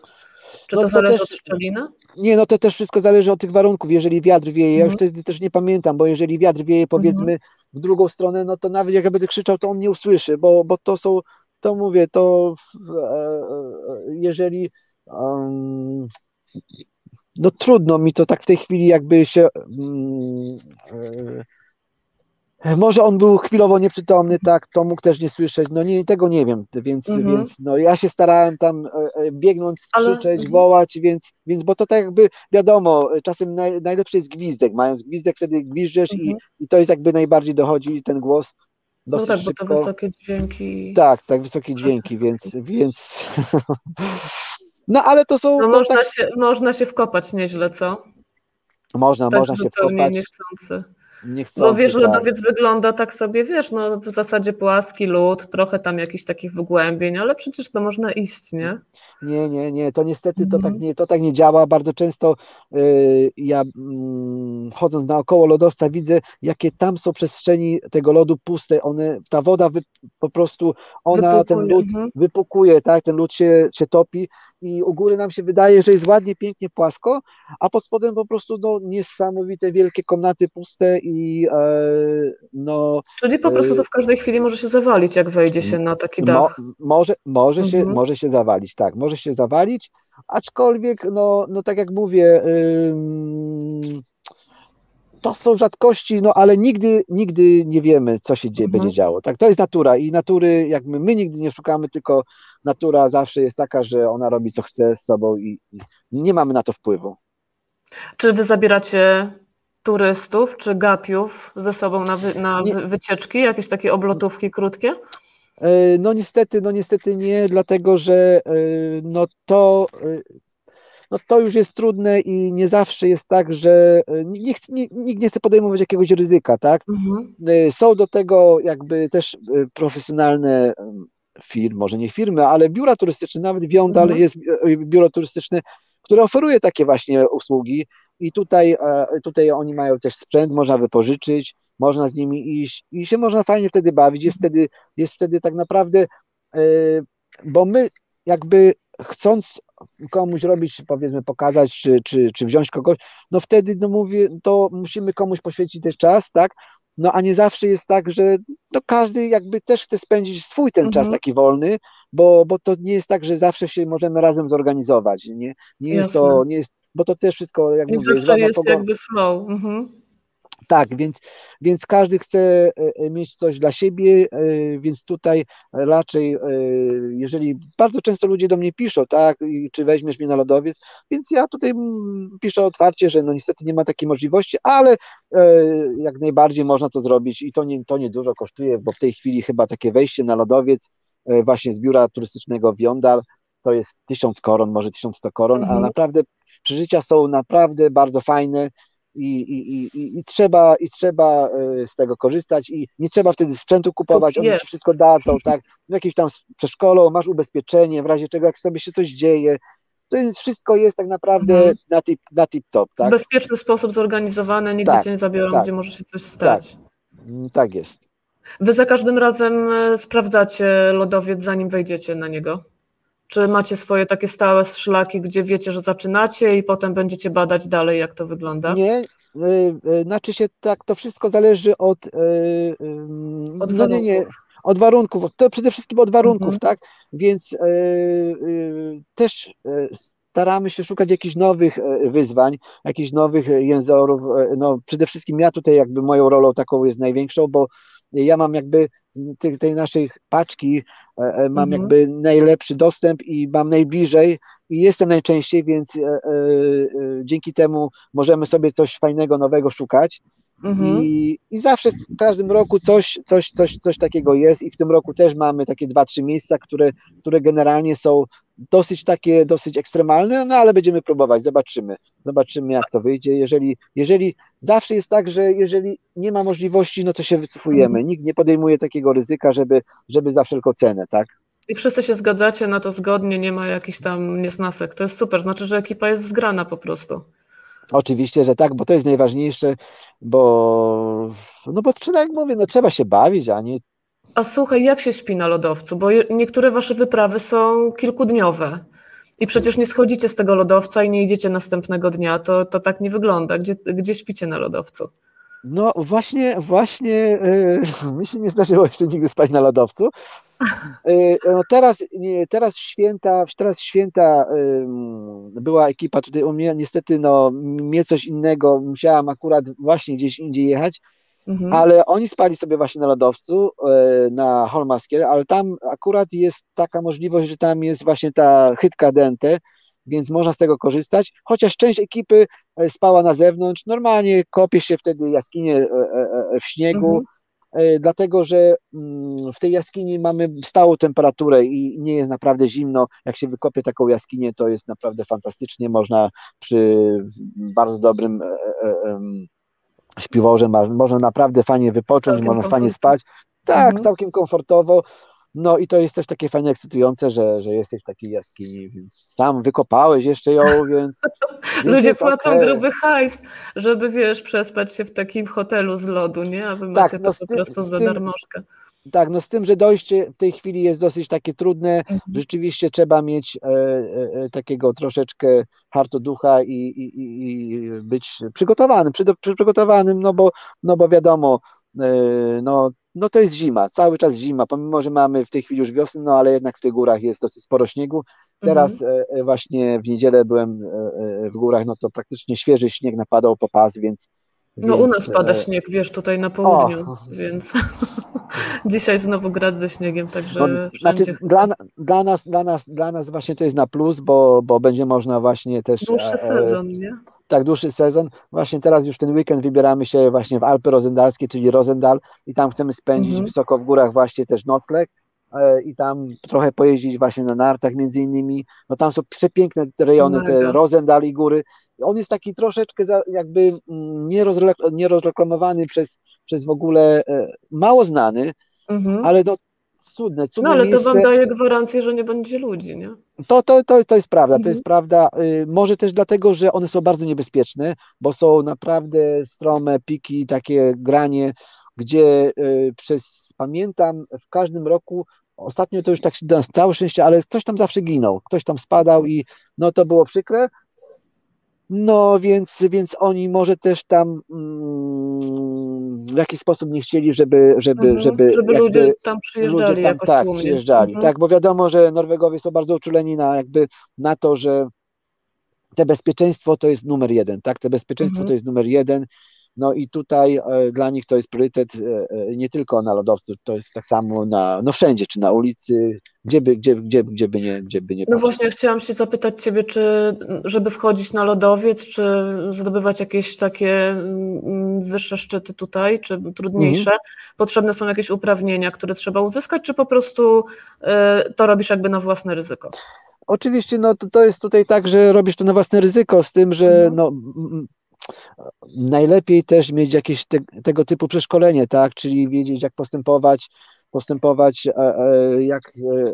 Czy No to to zależy też- od szczeliny? Nie, no to też wszystko zależy od tych warunków. Jeżeli wiatr wieje, ja już Mhm. wtedy też nie pamiętam, bo jeżeli wiatr wieje powiedzmy w drugą stronę, no to nawet jak ja będę krzyczał, to on nie usłyszy, bo, bo to są, to mówię, to e, e, jeżeli em, no trudno mi to tak w tej chwili jakby się mm, e, może on był chwilowo nieprzytomny, tak, to mógł też nie słyszeć, no nie, tego nie wiem, więc, Mhm. więc no ja się starałem tam e, e, biegnąc, Ale- krzyczeć, mhm. wołać, więc, więc bo to tak jakby wiadomo, czasem naj, najlepszy jest gwizdek, mając gwizdek wtedy gwiżdżesz i, Mhm. i to jest jakby najbardziej dochodzi ten głos No dosyć tak, bo szybko. to wysokie dźwięki. Tak, tak, wysokie Tak, dźwięki, więc, więc no ale to są, No to można, tak, się, można się wkopać nieźle, co? można, Tak można się wkopać, niechcący. niechcący, Bo wiesz, tak. lodowiec wygląda tak sobie, wiesz, no w zasadzie płaski lód, trochę tam jakichś takich wgłębień, ale przecież to można iść, nie? Nie, nie, nie, to niestety to tak Mhm. nie, to tak nie działa. Bardzo często y, ja mm, chodząc naokoło lodowca widzę, jakie tam są przestrzeni tego lodu puste. One, ta woda wy, po prostu, ona ten Wypukuje, lód mhm. wypukuje, tak, ten lód się, się topi i u góry nam się wydaje, że jest ładnie, pięknie, płasko, a pod spodem po prostu no, niesamowite wielkie komnaty puste i e, no Czyli po prostu to w każdej chwili może się zawalić, jak wejdzie się na taki Mo, dach. może, może, się, Mhm. może się zawalić, tak, może się zawalić, aczkolwiek, no, no tak jak mówię, ym, to są rzadkości, no ale nigdy, nigdy nie wiemy, co się dzie, Mhm. będzie działo. Tak, to jest natura i natury, jak my, my nigdy nie szukamy, tylko natura zawsze jest taka, że ona robi, co chce z tobą i, i nie mamy na to wpływu. Czy wy zabieracie turystów czy gapiów ze sobą na, wy, na Nie. wycieczki, jakieś takie oblotówki krótkie? E, No niestety, no niestety nie, dlatego że e, no to, e, no to już jest trudne i nie zawsze jest tak, że e, nie, nikt nie chce podejmować jakiegoś ryzyka, tak? Mhm. E, Są do tego jakby też e, profesjonalne firmy, może nie firmy, ale biura turystyczne, nawet Wiondal Mhm. jest biuro turystyczne, które oferuje takie właśnie usługi i tutaj, tutaj oni mają też sprzęt, można wypożyczyć, można z nimi iść i się można fajnie wtedy bawić, jest wtedy, jest wtedy tak naprawdę, bo my jakby chcąc komuś robić, powiedzmy pokazać, czy, czy, czy wziąć kogoś, no wtedy, no mówię, to musimy komuś poświęcić też czas, tak, no a nie zawsze jest tak, że no każdy jakby też chce spędzić swój ten czas Mhm. taki wolny, bo, bo to nie jest tak, że zawsze się możemy razem zorganizować, nie, nie jest to, nie jest, bo to też wszystko, jak I mówię, jest zawsze ładna jest pogoda. jakby flow. Mhm. Tak, więc, więc każdy chce e, e, mieć coś dla siebie, e, więc tutaj raczej, jeżeli bardzo często ludzie do mnie piszą, tak, czy weźmiesz mnie na lodowiec, więc ja tutaj mm, piszę otwarcie, że no niestety nie ma takiej możliwości, ale jak najbardziej można to zrobić i to nie, to nie dużo kosztuje, bo w tej chwili chyba takie wejście na lodowiec właśnie z biura turystycznego Wiondal to jest 1000 koron, może 1100 koron, a Mhm. naprawdę przeżycia są naprawdę bardzo fajne i, i, i, i, trzeba, i trzeba e, z tego korzystać i nie trzeba wtedy sprzętu kupować, oni ci wszystko dadzą, tak, jakieś tam przeszkolą, masz ubezpieczenie, w razie czego jak sobie się coś dzieje, to jest, wszystko jest tak naprawdę Mhm. na tip, na tip top, W tak, bezpieczny sposób zorganizowane, nigdzie Tak, cię nie zabiorą, tak, gdzie może się coś stać. Mm, tak jest. Wy za każdym razem e, sprawdzacie lodowiec, zanim wejdziecie na niego? Czy macie swoje takie stałe szlaki, gdzie wiecie, że zaczynacie i potem będziecie badać dalej, jak to wygląda? Nie, Znaczy się tak, to wszystko zależy od, od no, nie, nie, od warunków, to przede wszystkim od warunków, mhm. tak? Więc też staramy się szukać jakichś nowych wyzwań, jakichś nowych jęzorów. No, przede wszystkim ja tutaj jakby moją rolą taką jest największą, bo ja mam jakby tej, tej naszej paczki mam mhm. jakby najlepszy dostęp i mam najbliżej i jestem najczęściej, więc e, e, dzięki temu możemy sobie coś fajnego, nowego szukać. Mhm. I, I zawsze w każdym roku coś, coś, coś, coś takiego jest i w tym roku też mamy takie dwa, trzy miejsca, które, które generalnie są dosyć takie, dosyć ekstremalne, no ale będziemy próbować, zobaczymy, zobaczymy jak to wyjdzie. Jeżeli, jeżeli zawsze jest tak, że jeżeli nie ma możliwości, no to się wycofujemy. Mhm. Nikt nie podejmuje takiego ryzyka, żeby, żeby za wszelką cenę, tak? I wszyscy się zgadzacie na to zgodnie, nie ma jakichś tam niesnasek. To jest super, znaczy, że ekipa jest zgrana po prostu. Oczywiście, że tak, bo to jest najważniejsze, bo no bo jak mówię, no trzeba się bawić, a nie. A słuchaj, jak się śpi na lodowcu? Bo niektóre wasze wyprawy są kilkudniowe. I przecież nie schodzicie z tego lodowca i nie idziecie następnego dnia. To, to tak nie wygląda. Gdzie, gdzie śpicie na lodowcu? No właśnie, właśnie yy, mi się nie zdarzyło jeszcze nigdy spać na lodowcu. Yy, no teraz, nie, teraz święta, teraz święta yy, była ekipa tutaj u mnie, niestety no mnie coś innego, musiałam akurat właśnie gdzieś indziej jechać, mhm. ale oni spali sobie właśnie na lodowcu, y, na Holmaskier, ale tam akurat jest taka możliwość, że tam jest właśnie ta chytka dente, więc można z tego korzystać, chociaż część ekipy spała na zewnątrz, normalnie kopie się wtedy jaskinie w śniegu, mhm. Dlatego że mm, w tej jaskini mamy stałą temperaturę i nie jest naprawdę zimno. Jak się wykopie taką jaskinię, to jest naprawdę fantastycznie. Można przy bardzo dobrym śpiworze, można naprawdę fajnie wypocząć, można fajnie spać. Tak, mhm. całkiem komfortowo. No i to jest też takie fajnie ekscytujące, że, że jesteś w takiej jaskini, więc sam wykopałeś jeszcze ją, więc. Ludzie płacą okay. gruby hajs, żeby wiesz, przespać się w takim hotelu z lodu, nie? A wy tak, macie no to po prostu za darmożkę. Tak, no z tym, że dojście w tej chwili jest dosyć takie trudne. Mhm. Rzeczywiście trzeba mieć e, e, e takiego troszeczkę hartoducha i, i, i być przygotowanym, przy, przygotowanym, no bo, no bo wiadomo, no no to jest zima, cały czas zima, pomimo, że mamy w tej chwili już wiosnę, no ale jednak w tych górach jest dosyć sporo śniegu. Teraz mhm. E, e, właśnie w niedzielę byłem e, w górach, no to praktycznie świeży śnieg napadał po pas, więc... No więc, u nas pada śnieg, wiesz, tutaj na południu, o. więc dzisiaj znowu grać ze śniegiem, także no, znaczy, dla, dla, nas, dla, nas, dla nas właśnie to jest na plus, bo, bo będzie można właśnie też... Dłuższy sezon, nie? tak dłuższy sezon. Właśnie teraz już ten weekend wybieramy się właśnie w Alpy Rozendalskie, czyli Rozendal i tam chcemy spędzić mhm. wysoko w górach właśnie też nocleg e, i tam trochę pojeździć właśnie na nartach między innymi. No tam są przepiękne rejony, te Rozendal i góry. On jest taki troszeczkę jakby mm, nierozreklamowany przez, przez w ogóle e, mało znany, mhm. ale no cudne, cudne No ale miejsce. to wam daje gwarancję, że nie będzie ludzi, nie? To, to, to, to jest prawda, mhm. to jest prawda. Y, może też dlatego, że one są bardzo niebezpieczne, bo są naprawdę strome piki, takie granie, gdzie y, przez, pamiętam, w każdym roku Ostatnio to już tak całe szczęście, ale ktoś tam zawsze ginął, ktoś tam spadał i no to było przykre, no więc, więc oni może też tam mm, w jakiś sposób nie chcieli, żeby żeby, mhm, żeby, żeby ludzie tam przyjeżdżali ludzie tam, tak, przyjeżdżali. Mhm. Tak, bo wiadomo, że Norwegowie są bardzo uczuleni na jakby na to, że te bezpieczeństwo to jest numer jeden, tak? Te bezpieczeństwo mhm. to jest numer jeden no i tutaj e, dla nich to jest priorytet e, e, nie tylko na lodowcu, to jest tak samo na, no wszędzie, czy na ulicy, gdzie by, gdzie, gdzie, gdzie by nie, gdzie by nie No właśnie, chciałam się zapytać Ciebie, czy żeby wchodzić na lodowiec, czy zdobywać jakieś takie mm, wyższe szczyty tutaj, czy trudniejsze, mhm. potrzebne są jakieś uprawnienia, które trzeba uzyskać, czy po prostu to robisz jakby na własne ryzyko? Oczywiście, no to, to jest tutaj tak, że robisz to na własne ryzyko, z tym, że mhm. no, najlepiej też mieć jakieś te, tego typu przeszkolenie, tak, czyli wiedzieć jak postępować, postępować, e, e, jak, e,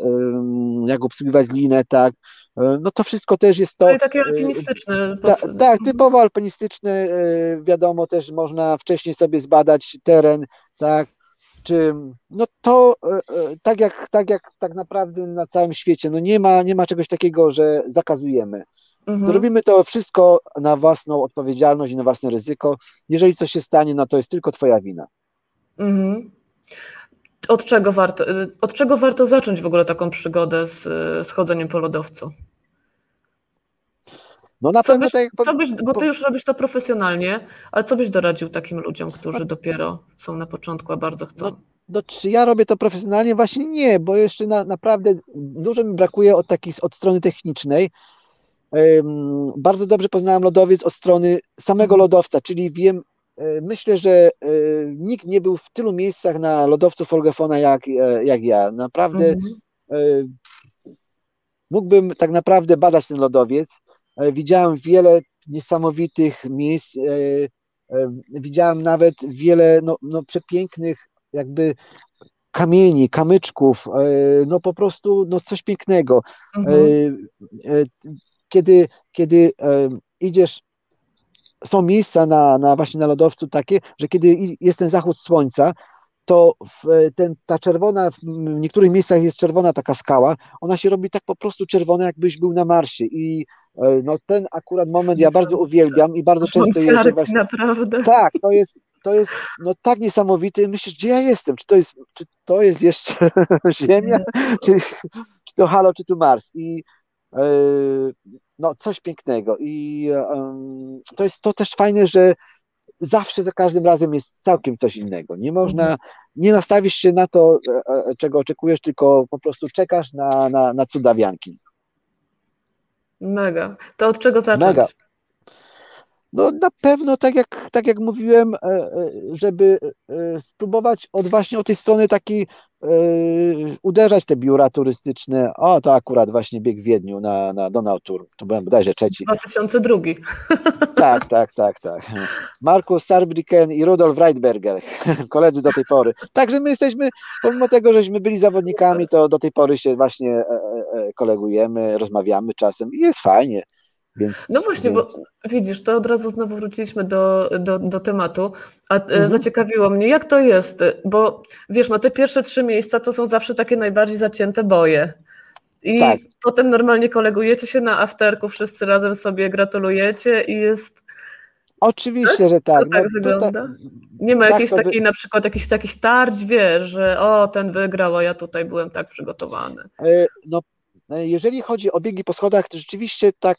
jak obsługiwać linę, tak, no to wszystko też jest to... Czyli takie alpinistyczne. Ta, tak, typowo alpinistyczne, wiadomo też można wcześniej sobie zbadać teren, tak, no to tak jak, tak jak tak naprawdę na całym świecie, no nie ma, nie ma czegoś takiego, że zakazujemy. Mhm. Robimy to wszystko na własną odpowiedzialność i na własne ryzyko. Jeżeli coś się stanie, no to jest tylko twoja wina. Mhm. Od czego, warto, od czego warto zacząć w ogóle taką przygodę z, z chodzeniem po lodowcu? No na co pewno byś, tak co byś, Bo ty już robisz to profesjonalnie, ale co byś doradził takim ludziom, którzy dopiero są na początku, a bardzo chcą? No, no, czy ja robię to profesjonalnie? Właśnie nie, bo jeszcze na, naprawdę dużo mi brakuje od takiej od strony technicznej. Um, bardzo dobrze poznałem lodowiec od strony samego mhm. lodowca, czyli wiem, e, myślę, że e, nikt nie był w tylu miejscach na lodowcu Folgefona jak, e, jak ja. Naprawdę mhm. mógłbym tak naprawdę badać ten lodowiec. Widziałem wiele niesamowitych miejsc. Widziałem nawet wiele no, no, przepięknych jakby kamieni, kamyczków, no po prostu no coś pięknego. Mhm. Kiedy, kiedy idziesz, są miejsca na, na właśnie na lodowcu takie, że kiedy jest ten zachód słońca, to ten, ta czerwona, w niektórych miejscach jest czerwona taka skała, ona się robi tak po prostu czerwona, jakbyś był na Marsie i e, no ten akurat moment ja bardzo uwielbiam i bardzo często jeżdżę właśnie... naprawdę. Tak, to jest, to jest no tak niesamowity, myślisz, gdzie ja jestem, czy to jest, czy to jest jeszcze Ziemia, czy, czy to Halo, czy to Mars i e, no coś pięknego i to jest to też fajne, że zawsze za każdym razem jest całkiem coś innego. Nie można, mhm. nie nastawisz się na to, e, e, czego oczekujesz, tylko po prostu czekasz na, na, na cudawianki. Mega. To od czego zacząć? Mega. No na pewno, tak jak, tak jak mówiłem, e, żeby spróbować od właśnie od tej strony takiej Yy, uderzać te biura turystyczne. O, to akurat właśnie bieg w Wiedniu na, na Donau Tour. To byłem bodajże trzeci. 2002. Tak, tak, tak, tak. Markus Starbricken i Rudolf Reitberger, koledzy do tej pory. Także my jesteśmy, pomimo tego, żeśmy byli zawodnikami, to do tej pory się właśnie e, e, e, kolegujemy, rozmawiamy czasem i jest fajnie. Więc, no właśnie, więc... bo widzisz, to od razu znowu wróciliśmy do, do, do tematu, a e, mhm. zaciekawiło mnie, jak to jest, bo wiesz, no te pierwsze trzy miejsca to są zawsze takie najbardziej zacięte boje. I tak. potem normalnie kolegujecie się na afterku, wszyscy razem sobie gratulujecie i jest. Oczywiście, tak? że tak. To tak no, wygląda. Nie ma tak jakiejś takiej, by... na przykład jakichś takich tarć, wiesz, że o, ten wygrał, a ja tutaj byłem tak przygotowany. E, no jeżeli chodzi o biegi po schodach, to rzeczywiście tak,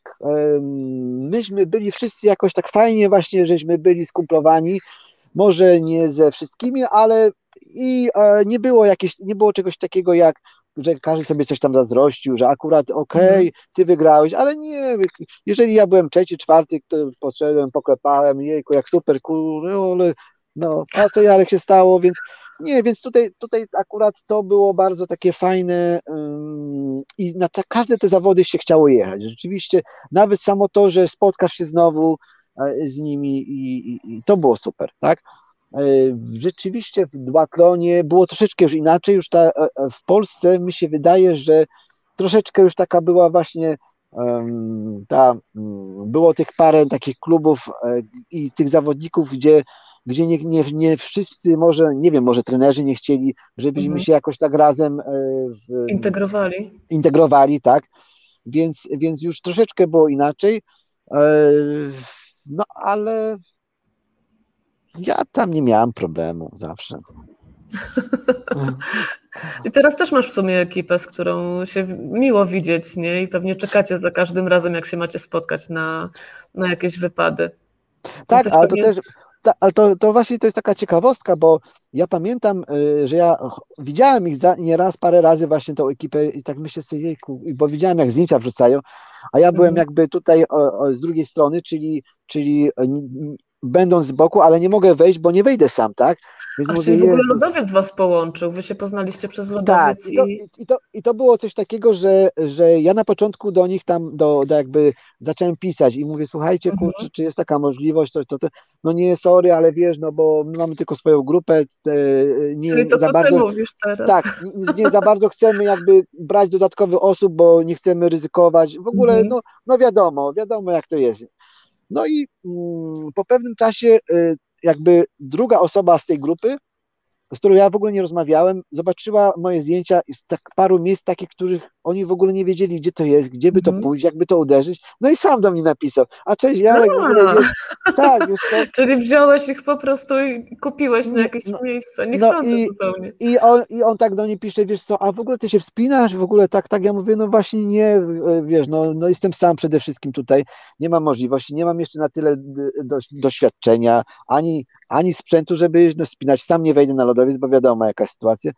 myśmy byli wszyscy jakoś tak fajnie właśnie, żeśmy byli skumplowani, może nie ze wszystkimi, ale i e, nie było jakieś, nie było czegoś takiego jak że każdy sobie coś tam zazdrościł, że akurat okej, okay, mhm. ty wygrałeś, ale nie, jeżeli ja byłem trzeci, czwarty, to poszedłem, poklepałem, jejku, jak super, kurde, no, a co Jarek się stało, więc nie, więc tutaj, tutaj akurat to było bardzo takie fajne i na te, każde te zawody się chciało jechać. Rzeczywiście, nawet samo to, że spotkasz się znowu e, z nimi i, i, i to było super, tak? E, rzeczywiście w duatlonie było troszeczkę już inaczej, już ta, e, w Polsce mi się wydaje, że troszeczkę już taka była właśnie ta, mm, było tych parę takich klubów i tych zawodników, gdzie gdzie nie, nie, nie wszyscy, może, nie wiem, może trenerzy nie chcieli, żebyśmy mhm. się jakoś tak razem e, w, integrowali. Integrowali, tak. Więc, więc już troszeczkę było inaczej. E, no ale ja tam nie miałam problemu zawsze. I teraz też masz w sumie ekipę, z którą się miło widzieć, nie? I pewnie czekacie za każdym razem, jak się macie spotkać na, na jakieś wypady. Tak, ale pewnie... to też ta, ale to, to właśnie to jest taka ciekawostka, bo ja pamiętam, y, że ja widziałem ich za, nieraz parę razy właśnie tą ekipę i tak myślę sobie, jejku, bo widziałem jak zdjęcia wrzucają, a ja byłem mhm. jakby tutaj o, o, z drugiej strony, czyli, czyli będąc z boku, ale nie mogę wejść, bo nie wejdę sam, tak? Więc A mówię, w ogóle lodowiec was połączył, wy się poznaliście przez lodowiec. Tak, i to, i... I, to, i to było coś takiego, że, że ja na początku do nich tam, do, do jakby zacząłem pisać i mówię, słuchajcie, mhm. kurczę, czy jest taka możliwość, to, to, to, no nie, sorry, ale wiesz, no bo my mamy tylko swoją grupę, nie Czyli to, za bardzo, mówisz teraz. Tak, nie, nie, za bardzo chcemy jakby brać dodatkowych osób, bo nie chcemy ryzykować, w ogóle, mhm. no, no wiadomo, wiadomo jak to jest. No i mm, po pewnym czasie y, jakby druga osoba z tej grupy z którą ja w ogóle nie rozmawiałem, zobaczyła moje zdjęcia z tak paru miejsc takich, których oni w ogóle nie wiedzieli, gdzie to jest, gdzie by to Mhm. pójść, jakby to uderzyć. No i sam do mnie napisał, a cześć Jarek, w ogóle wiesz, tak, co, Czyli wziąłeś ich po prostu i kupiłeś na Nie, jakieś no- miejsce, no niechcący i- zupełnie. I on, I on tak do mnie pisze, wiesz co, a w ogóle ty się wspinasz, w ogóle tak, tak, ja mówię, no właśnie nie, e, wiesz, no, no jestem sam przede wszystkim tutaj, nie mam możliwości, nie mam jeszcze na tyle d- doś- doświadczenia, ani, ani sprzętu, żeby no, spinać, sam nie wejdę na lodowiec, bo wiadomo jaka sytuacja,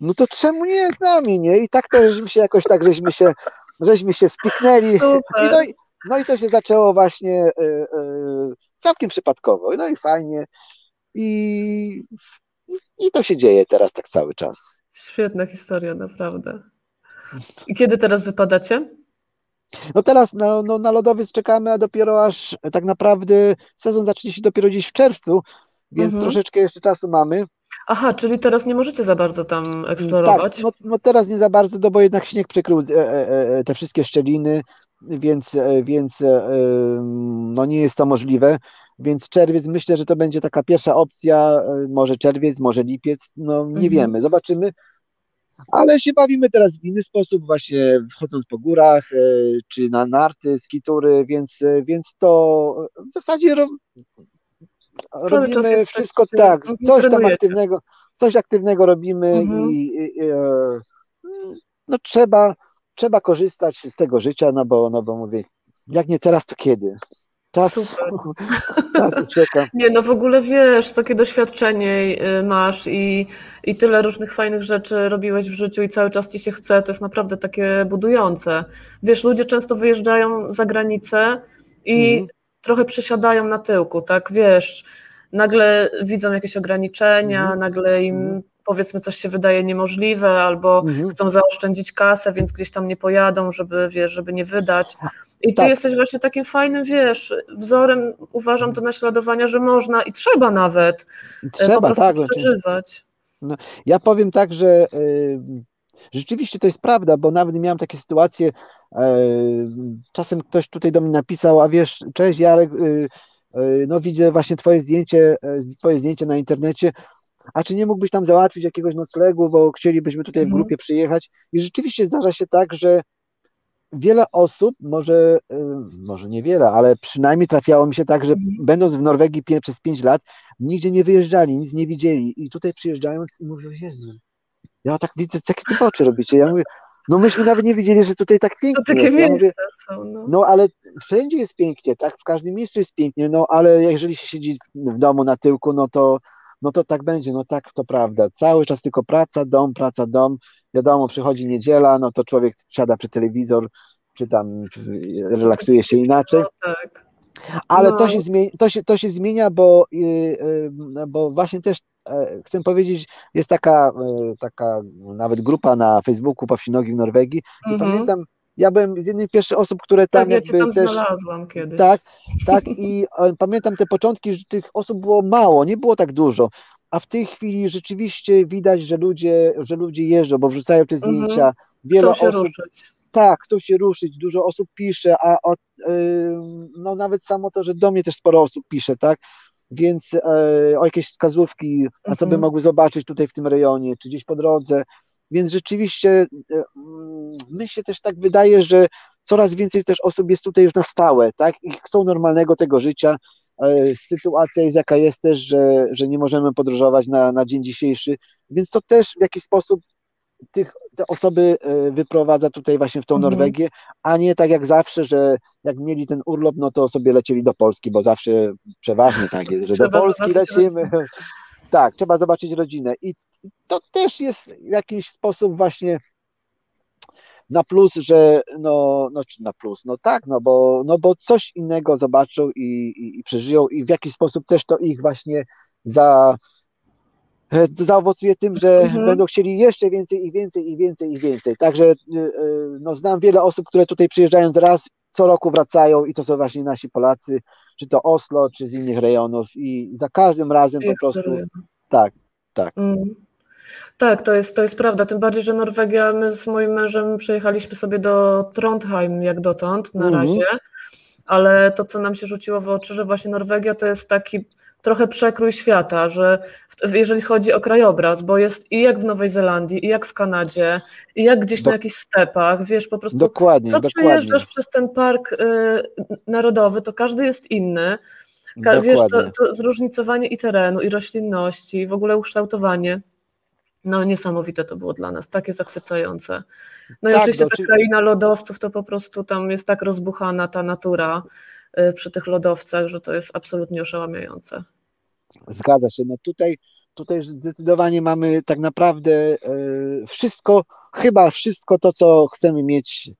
no to czemu nie z nami, nie? I tak to żeśmy się jakoś tak, żeśmy się, żeśmy się spiknęli i no i, no i to się zaczęło właśnie e, e, całkiem przypadkowo, no i fajnie i, i to się dzieje teraz tak cały czas. Świetna historia, naprawdę. I kiedy teraz wypadacie? No teraz no, no, na lodowiec czekamy, a dopiero aż tak naprawdę sezon zacznie się dopiero gdzieś w czerwcu, więc Mhm. troszeczkę jeszcze czasu mamy. Aha, czyli teraz nie możecie za bardzo tam Tak, eksplorować. no, no teraz nie za bardzo, no bo jednak śnieg przykrył e, e, e, te wszystkie szczeliny, więc, e, więc e, no nie jest to możliwe. Więc czerwiec myślę, że to będzie taka pierwsza opcja, e, może czerwiec, może lipiec, no nie Mhm. wiemy, zobaczymy. Ale się bawimy teraz w inny sposób, właśnie wchodząc po górach, e, czy na narty, skitury, więc, e, więc to w zasadzie ro, robimy wszystko tak, mhm, coś tam aktywnego, coś aktywnego robimy Mhm. i, i, i e, no trzeba, trzeba korzystać z tego życia, no bo, no bo mówię, jak nie teraz, to kiedy? Czas, czas ucieka. Nie, no w ogóle wiesz, takie doświadczenie y, masz i, i tyle różnych fajnych rzeczy robiłeś w życiu i cały czas ci się chce, to jest naprawdę takie budujące. Wiesz, ludzie często wyjeżdżają za granicę i Mhm. trochę przysiadają na tyłku, tak, wiesz, nagle widzą jakieś ograniczenia, Mhm. nagle im Mhm. Powiedzmy coś się wydaje niemożliwe albo Mhm. chcą zaoszczędzić kasę, więc gdzieś tam nie pojadą, żeby, wiesz, żeby nie wydać. I ty Tak. jesteś właśnie takim fajnym, wiesz, wzorem, uważam, do naśladowania, że można i trzeba nawet e, po Trzeba, tak. znaczy- przeżywać. Ja powiem tak, że y, rzeczywiście to jest prawda, bo nawet miałem takie sytuacje, e, czasem ktoś tutaj do mnie napisał, a wiesz, cześć Jarek, y, y, no widzę właśnie twoje zdjęcie, twoje zdjęcie na internecie, a czy nie mógłbyś tam załatwić jakiegoś noclegu, bo chcielibyśmy tutaj w Mhm. grupie przyjechać i rzeczywiście zdarza się tak, że wiele osób, może, y, może niewiele, ale przynajmniej trafiało mi się tak, że Mhm. będąc w Norwegii przez 5 lat, nigdzie nie wyjeżdżali, nic nie widzieli i tutaj przyjeżdżając i mówią, Jezu, ja tak widzę, jakie ty oczy robicie, ja mówię, no myśmy nawet nie wiedzieli, że tutaj tak To pięknie takie jest, ja miejsca mówię, są. No. no ale wszędzie jest pięknie, tak, w każdym miejscu jest pięknie, no ale jeżeli się siedzi w domu na tyłku, no to, no to tak będzie, no tak, to prawda, cały czas tylko praca, dom, praca, dom, wiadomo, przychodzi niedziela, no to człowiek siada przy telewizor, czy tam relaksuje się inaczej, No, tak. ale No. to, się zmienia, to, się, to się zmienia, bo, y, y, bo właśnie też e, chcę powiedzieć, jest taka, e, taka nawet grupa na Facebooku Pawsinogi w Norwegii i Mhm. pamiętam, ja byłem z jednej z pierwszych osób, które tam Tak, ja cię jakby tam też, znalazłam kiedyś. tak, tak i e, pamiętam te początki, że tych osób było mało, nie było tak dużo, a w tej chwili rzeczywiście widać, że ludzie, że ludzie jeżdżą, bo wrzucają te Mhm. zdjęcia, wiele Chcą się osób ruszyć. tak, chcą się ruszyć, dużo osób pisze, a ym, no nawet samo to, że do mnie też sporo osób pisze, tak? Więc e, o jakieś wskazówki, a co by Mhm. mogły zobaczyć tutaj w tym rejonie, czy gdzieś po drodze. Więc rzeczywiście e, mm, my się też tak wydaje, że coraz więcej też osób jest tutaj już na stałe, tak? I chcą normalnego tego życia. E, Sytuacja jest jaka jest też, że, że nie możemy podróżować na, na dzień dzisiejszy, więc to też w jakiś sposób tych, te osoby e, wyprowadza tutaj właśnie w tą Mhm. Norwegię, a nie tak jak zawsze, że jak mieli ten urlop, no to sobie lecieli do Polski, bo zawsze przeważnie tak jest, że do Polski lecimy. Tak, trzeba zobaczyć rodzinę. I to też jest w jakiś sposób właśnie na plus, że no, no czy na plus, no tak, no bo, no bo coś innego zobaczą i, i, i przeżyją i w jakiś sposób też to ich właśnie za, e, zaowocuje tym, że Mhm. będą chcieli jeszcze więcej i więcej i więcej i więcej. Także y, y, no, znam wiele osób, które tutaj przyjeżdżając raz, co roku wracają i to są właśnie nasi Polacy, czy to Oslo, czy z innych rejonów i za każdym razem po prostu Eksperyment. tak, Mm. Tak, to jest, to jest prawda. Tym bardziej, że Norwegia, my z moim mężem przyjechaliśmy sobie do Trondheim jak dotąd na Mhm. razie, ale to, co nam się rzuciło w oczy, że właśnie Norwegia to jest taki trochę przekrój świata, że jeżeli chodzi o krajobraz, bo jest i jak w Nowej Zelandii, i jak w Kanadzie, i jak gdzieś Do... na jakichś stepach, wiesz, po prostu dokładnie, co dokładnie. przejeżdżasz przez ten park y, narodowy, to każdy jest inny. Ka wiesz, to, to zróżnicowanie i terenu, i roślinności, i w ogóle ukształtowanie. No niesamowite to było dla nas, takie zachwycające. No i tak, oczywiście ta kraina lodowców to po prostu tam jest tak rozbuchana ta natura y, przy tych lodowcach, że to jest absolutnie oszałamiające. Zgadza się. No tutaj, tutaj zdecydowanie mamy tak naprawdę y, wszystko, chyba wszystko to, co chcemy mieć.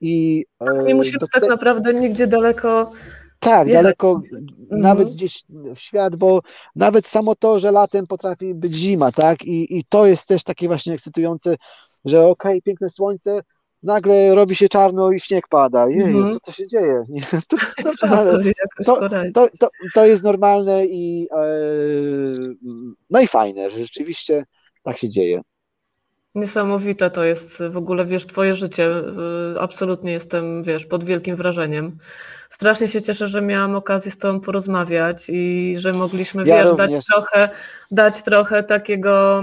I, y, nie musimy tak naprawdę nigdzie daleko tak, daleko, nawet mhm. gdzieś w świat, bo nawet samo to, że latem potrafi być zima, tak? I, i to jest też takie właśnie ekscytujące, że okej, okay, piękne słońce, nagle robi się czarno i śnieg pada. Jej, mm. co, co się dzieje? Nie, to, to, to, to, to, jest normalne i e, no i fajne, że rzeczywiście tak się dzieje. Niesamowite to jest w ogóle, wiesz, twoje życie. Absolutnie jestem, wiesz, pod wielkim wrażeniem. Strasznie się cieszę, że miałam okazję z tobą porozmawiać i że mogliśmy, ja wiesz, dać trochę, dać trochę takiego,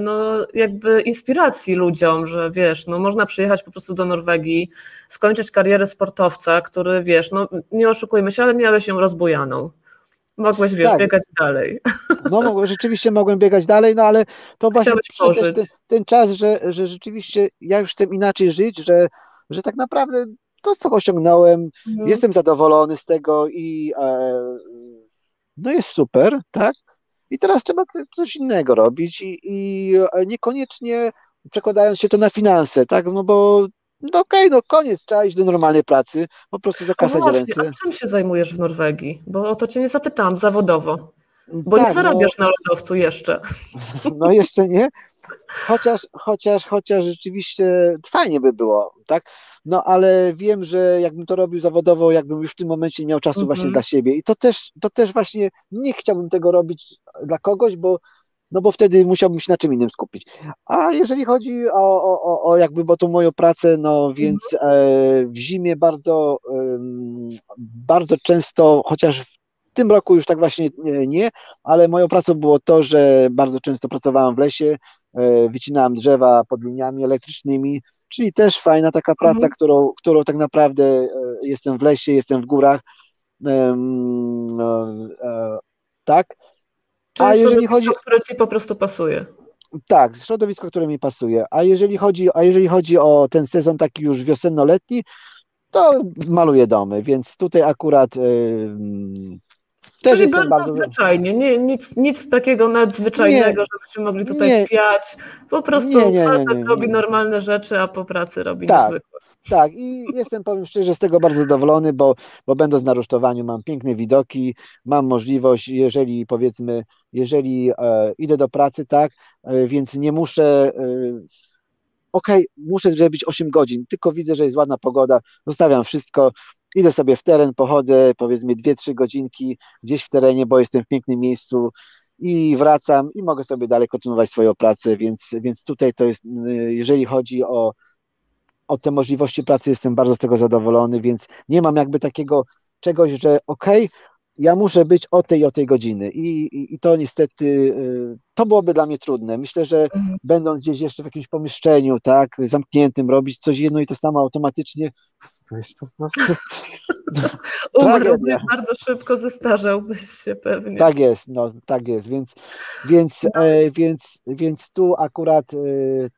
no jakby inspiracji ludziom, że wiesz, no można przyjechać po prostu do Norwegii, skończyć karierę sportowca, który, wiesz, no nie oszukujmy się, ale miałeś ją rozbujaną. Mogłeś, wiesz, tak. biegać dalej. No, rzeczywiście mogłem biegać dalej, no ale to właśnie ten, ten, czas, że, że rzeczywiście ja już chcę inaczej żyć, że, że tak naprawdę to, co osiągnąłem, mhm. jestem zadowolony z tego i e, no jest super, tak? I teraz trzeba coś innego robić i, i niekoniecznie przekładając się to na finanse, tak? No bo no okej, okay, no koniec, trzeba iść do normalnej pracy, po prostu zakasać no ręce. A czym się zajmujesz w Norwegii? Bo o to cię nie zapytałam zawodowo. Bo tak, nie zarabiasz no, na lodowcu jeszcze. No jeszcze nie, chociaż, chociaż, chociaż rzeczywiście fajnie by było, tak? No ale wiem, że jakbym to robił zawodowo, jakbym już w tym momencie miał czasu właśnie mhm. dla siebie i to też, to też właśnie nie chciałbym tego robić dla kogoś, bo no bo wtedy musiałbym się na czym innym skupić. A jeżeli chodzi o, o, o jakby, bo tą moją pracę, no więc mhm. e, w zimie bardzo, bardzo często, chociaż w tym roku już tak właśnie nie, ale moją pracą było to, że bardzo często pracowałem w lesie, e, wycinałem drzewa pod liniami elektrycznymi, czyli też fajna taka praca, mhm. którą, którą tak naprawdę e, jestem w lesie, jestem w górach. tak. Czyli a jeżeli chodzi które ci po prostu pasuje. Tak, środowisko, które mi pasuje. A jeżeli chodzi, a jeżeli chodzi o ten sezon taki już wiosenno-letni, to maluję domy, więc tutaj akurat yy, też Czyli bardzo, bardzo zwyczajnie, nie, nic, nic takiego nadzwyczajnego, nie, żebyśmy mogli tutaj nie, piać. Po prostu nie, nie, facet robi normalne rzeczy, a po pracy robi tak, niezwykłe. Tak, i jestem, powiem szczerze, z tego bardzo zadowolony, bo, bo będąc na rusztowaniu mam piękne widoki, mam możliwość, jeżeli powiedzmy, jeżeli e, idę do pracy, tak, e, więc nie muszę, e, okej, okay, muszę zrobić 8 godzin, tylko widzę, że jest ładna pogoda, zostawiam wszystko, idę sobie w teren, pochodzę powiedzmy 2-3 godzinki gdzieś w terenie, bo jestem w pięknym miejscu i wracam i mogę sobie dalej kontynuować swoją pracę, więc, więc tutaj to jest, jeżeli chodzi o o te możliwości pracy jestem bardzo z tego zadowolony, więc nie mam jakby takiego czegoś, że okej, okay, ja muszę być o tej o tej godziny I, i, i, to niestety, y, to byłoby dla mnie trudne. Myślę, że mhm. będąc gdzieś jeszcze w jakimś pomieszczeniu, tak, zamkniętym, robić coś jedno i to samo automatycznie, to jest po prostu... Umarłbyś bardzo szybko, zestarzałbyś się pewnie. Tak jest, no tak jest, więc, więc, no. e, więc, więc tu akurat e,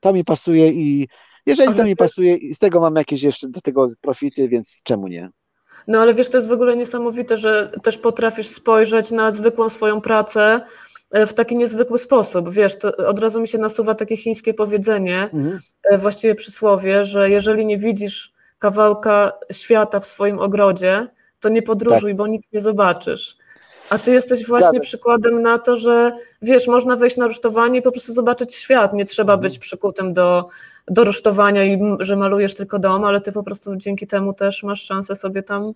to mi pasuje i jeżeli to mi pasuje i z tego mam jakieś jeszcze do tego profity, więc czemu nie? No ale wiesz, to jest w ogóle niesamowite, że też potrafisz spojrzeć na zwykłą swoją pracę e, w taki niezwykły sposób. Wiesz, od razu mi się nasuwa takie chińskie powiedzenie, mhm. E, właściwie przysłowie, że jeżeli nie widzisz kawałka świata w swoim ogrodzie, to nie podróżuj, tak. bo nic nie zobaczysz. A ty jesteś właśnie Zgadza. przykładem na to, że wiesz, można wejść na rusztowanie i po prostu zobaczyć świat. Nie trzeba mhm. być przykutym do, do rusztowania i że malujesz tylko dom, ale ty po prostu dzięki temu też masz szansę sobie tam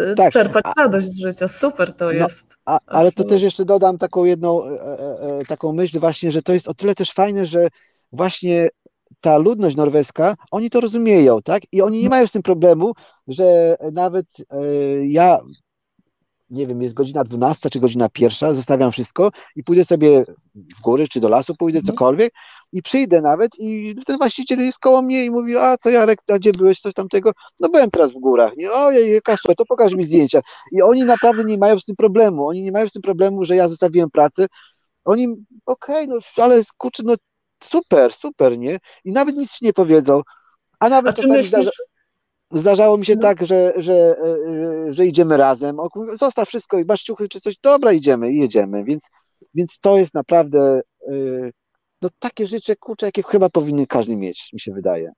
y, tak. czerpać radość z życia. Super to no, jest. A, ale to też jeszcze dodam taką jedną e, e, e, taką myśl właśnie, że to jest o tyle też fajne, że właśnie ta ludność norweska, oni to rozumieją, tak? I oni nie mają z tym problemu, że nawet ja nie wiem, jest godzina 12 czy godzina pierwsza, zostawiam wszystko i pójdę sobie w góry czy do lasu, pójdę Mhm. cokolwiek i przyjdę nawet i ten właściciel jest koło mnie i mówi, a co Jarek, a gdzie byłeś, coś tamtego? No byłem teraz w górach, nie, ojej, Kaszu, to pokaż mi zdjęcia. I oni naprawdę nie mają z tym problemu, oni nie mają z tym problemu, że ja zostawiłem pracę, oni, okej, no ale kurczę, no super, super, nie? I nawet nic ci nie powiedzą, a nawet A czasami myślisz, zdarza, zdarzało mi się No. tak, że, że, e, że idziemy razem, zostaw wszystko i masz ciuchy czy coś, dobra, idziemy i jedziemy, więc, więc to jest naprawdę e, no takie życie, kurczę, jakie chyba powinny każdy mieć, mi się wydaje.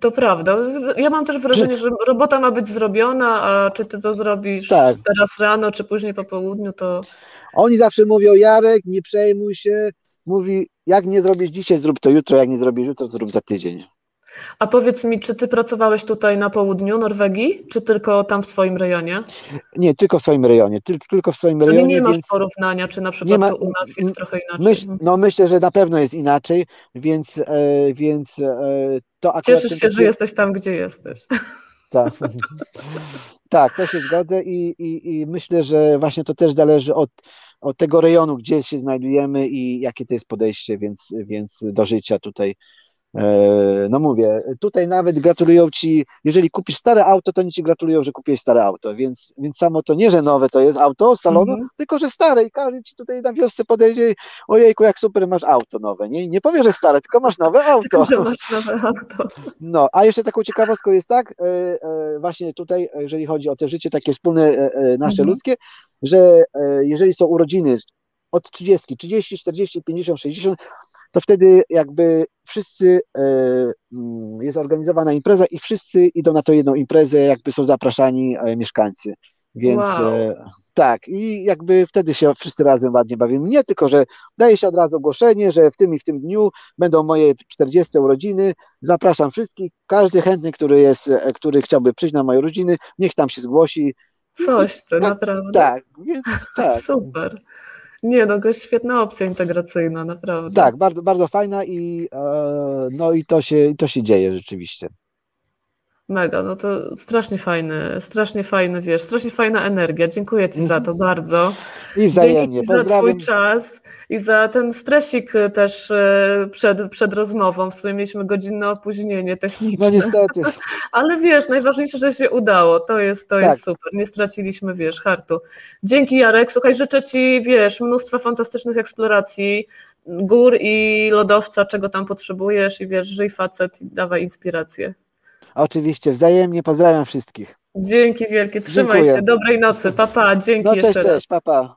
To prawda. Ja mam też wrażenie, że robota ma być zrobiona, a czy ty to zrobisz Tak. teraz rano, czy później po południu, to Oni zawsze mówią, Jarek, nie przejmuj się, mówi, jak nie zrobisz dzisiaj, zrób to jutro, jak nie zrobisz jutro, zrób za tydzień. A powiedz mi, czy ty pracowałeś tutaj na południu Norwegii, czy tylko tam w swoim rejonie? Nie, tylko w swoim rejonie, ty- tylko w swoim Czyli rejonie, nie masz więc porównania, czy na przykład ma- to u nas jest trochę inaczej. myśl, no myślę, że na pewno jest inaczej, więc, e, więc e, to akurat... Cieszysz się, że jesteś tam, gdzie jesteś. Tak, tak, to się zgodzę i, i, i myślę, że właśnie to też zależy od, od tego rejonu, gdzie się znajdujemy i jakie to jest podejście, więc, więc do życia tutaj. E, No mówię, tutaj nawet gratulują ci, jeżeli kupisz stare auto, to oni ci gratulują, że kupiłeś stare auto, więc, więc samo to nie, że nowe to jest auto z salonu, Mhm. tylko że stare i każdy ci tutaj na wiosce podejdzie, ojejku, jak super masz auto nowe, nie, nie powie, że stare, tylko masz nowe auto. Że masz nowe auto. No, a jeszcze taką ciekawostką jest tak, e, e, właśnie tutaj, jeżeli chodzi o te życie takie wspólne, nasze Mhm. ludzkie, że jeżeli są urodziny od 30, 30, 40, 50, 60, to wtedy jakby wszyscy, e, mm, jest organizowana impreza i wszyscy idą na tą jedną imprezę, jakby są zapraszani e, mieszkańcy. Więc Wow. e, tak, i jakby wtedy się wszyscy razem ładnie bawimy. Nie tylko, że daje się od razu ogłoszenie, że w tym i w tym dniu będą moje 40 urodziny, zapraszam wszystkich, każdy chętny, który jest, który chciałby przyjść na moje urodziny, niech tam się zgłosi. Coś ty, Tak, naprawdę. Tak, więc tak, Super. Nie no, to jest świetna opcja integracyjna, naprawdę. tak, bardzo, bardzo fajna i e, no i to się, i to się dzieje rzeczywiście. Mega, no to strasznie fajny, strasznie fajny, wiesz, strasznie fajna energia. Dziękuję Ci za Mhm. to bardzo. I Dzięki wzajemnie. Ci za. Twój czas i za ten stresik y, też y, przed, przed rozmową. W sumie mieliśmy godzinne opóźnienie techniczne. No niestety. Ale wiesz, najważniejsze, że się udało. To jest, to Tak. jest super. Nie straciliśmy, wiesz, hartu. Dzięki Jarek. Słuchaj, życzę Ci, wiesz, mnóstwa fantastycznych eksploracji gór i lodowca, czego tam potrzebujesz i wiesz, żyj facet i dawaj inspirację. Oczywiście, wzajemnie pozdrawiam wszystkich. Dzięki wielkie, trzymaj Dziękuję. się, dobrej nocy, papa, dzięki No jeszcze cześć, raz. cześć, papa. Pa.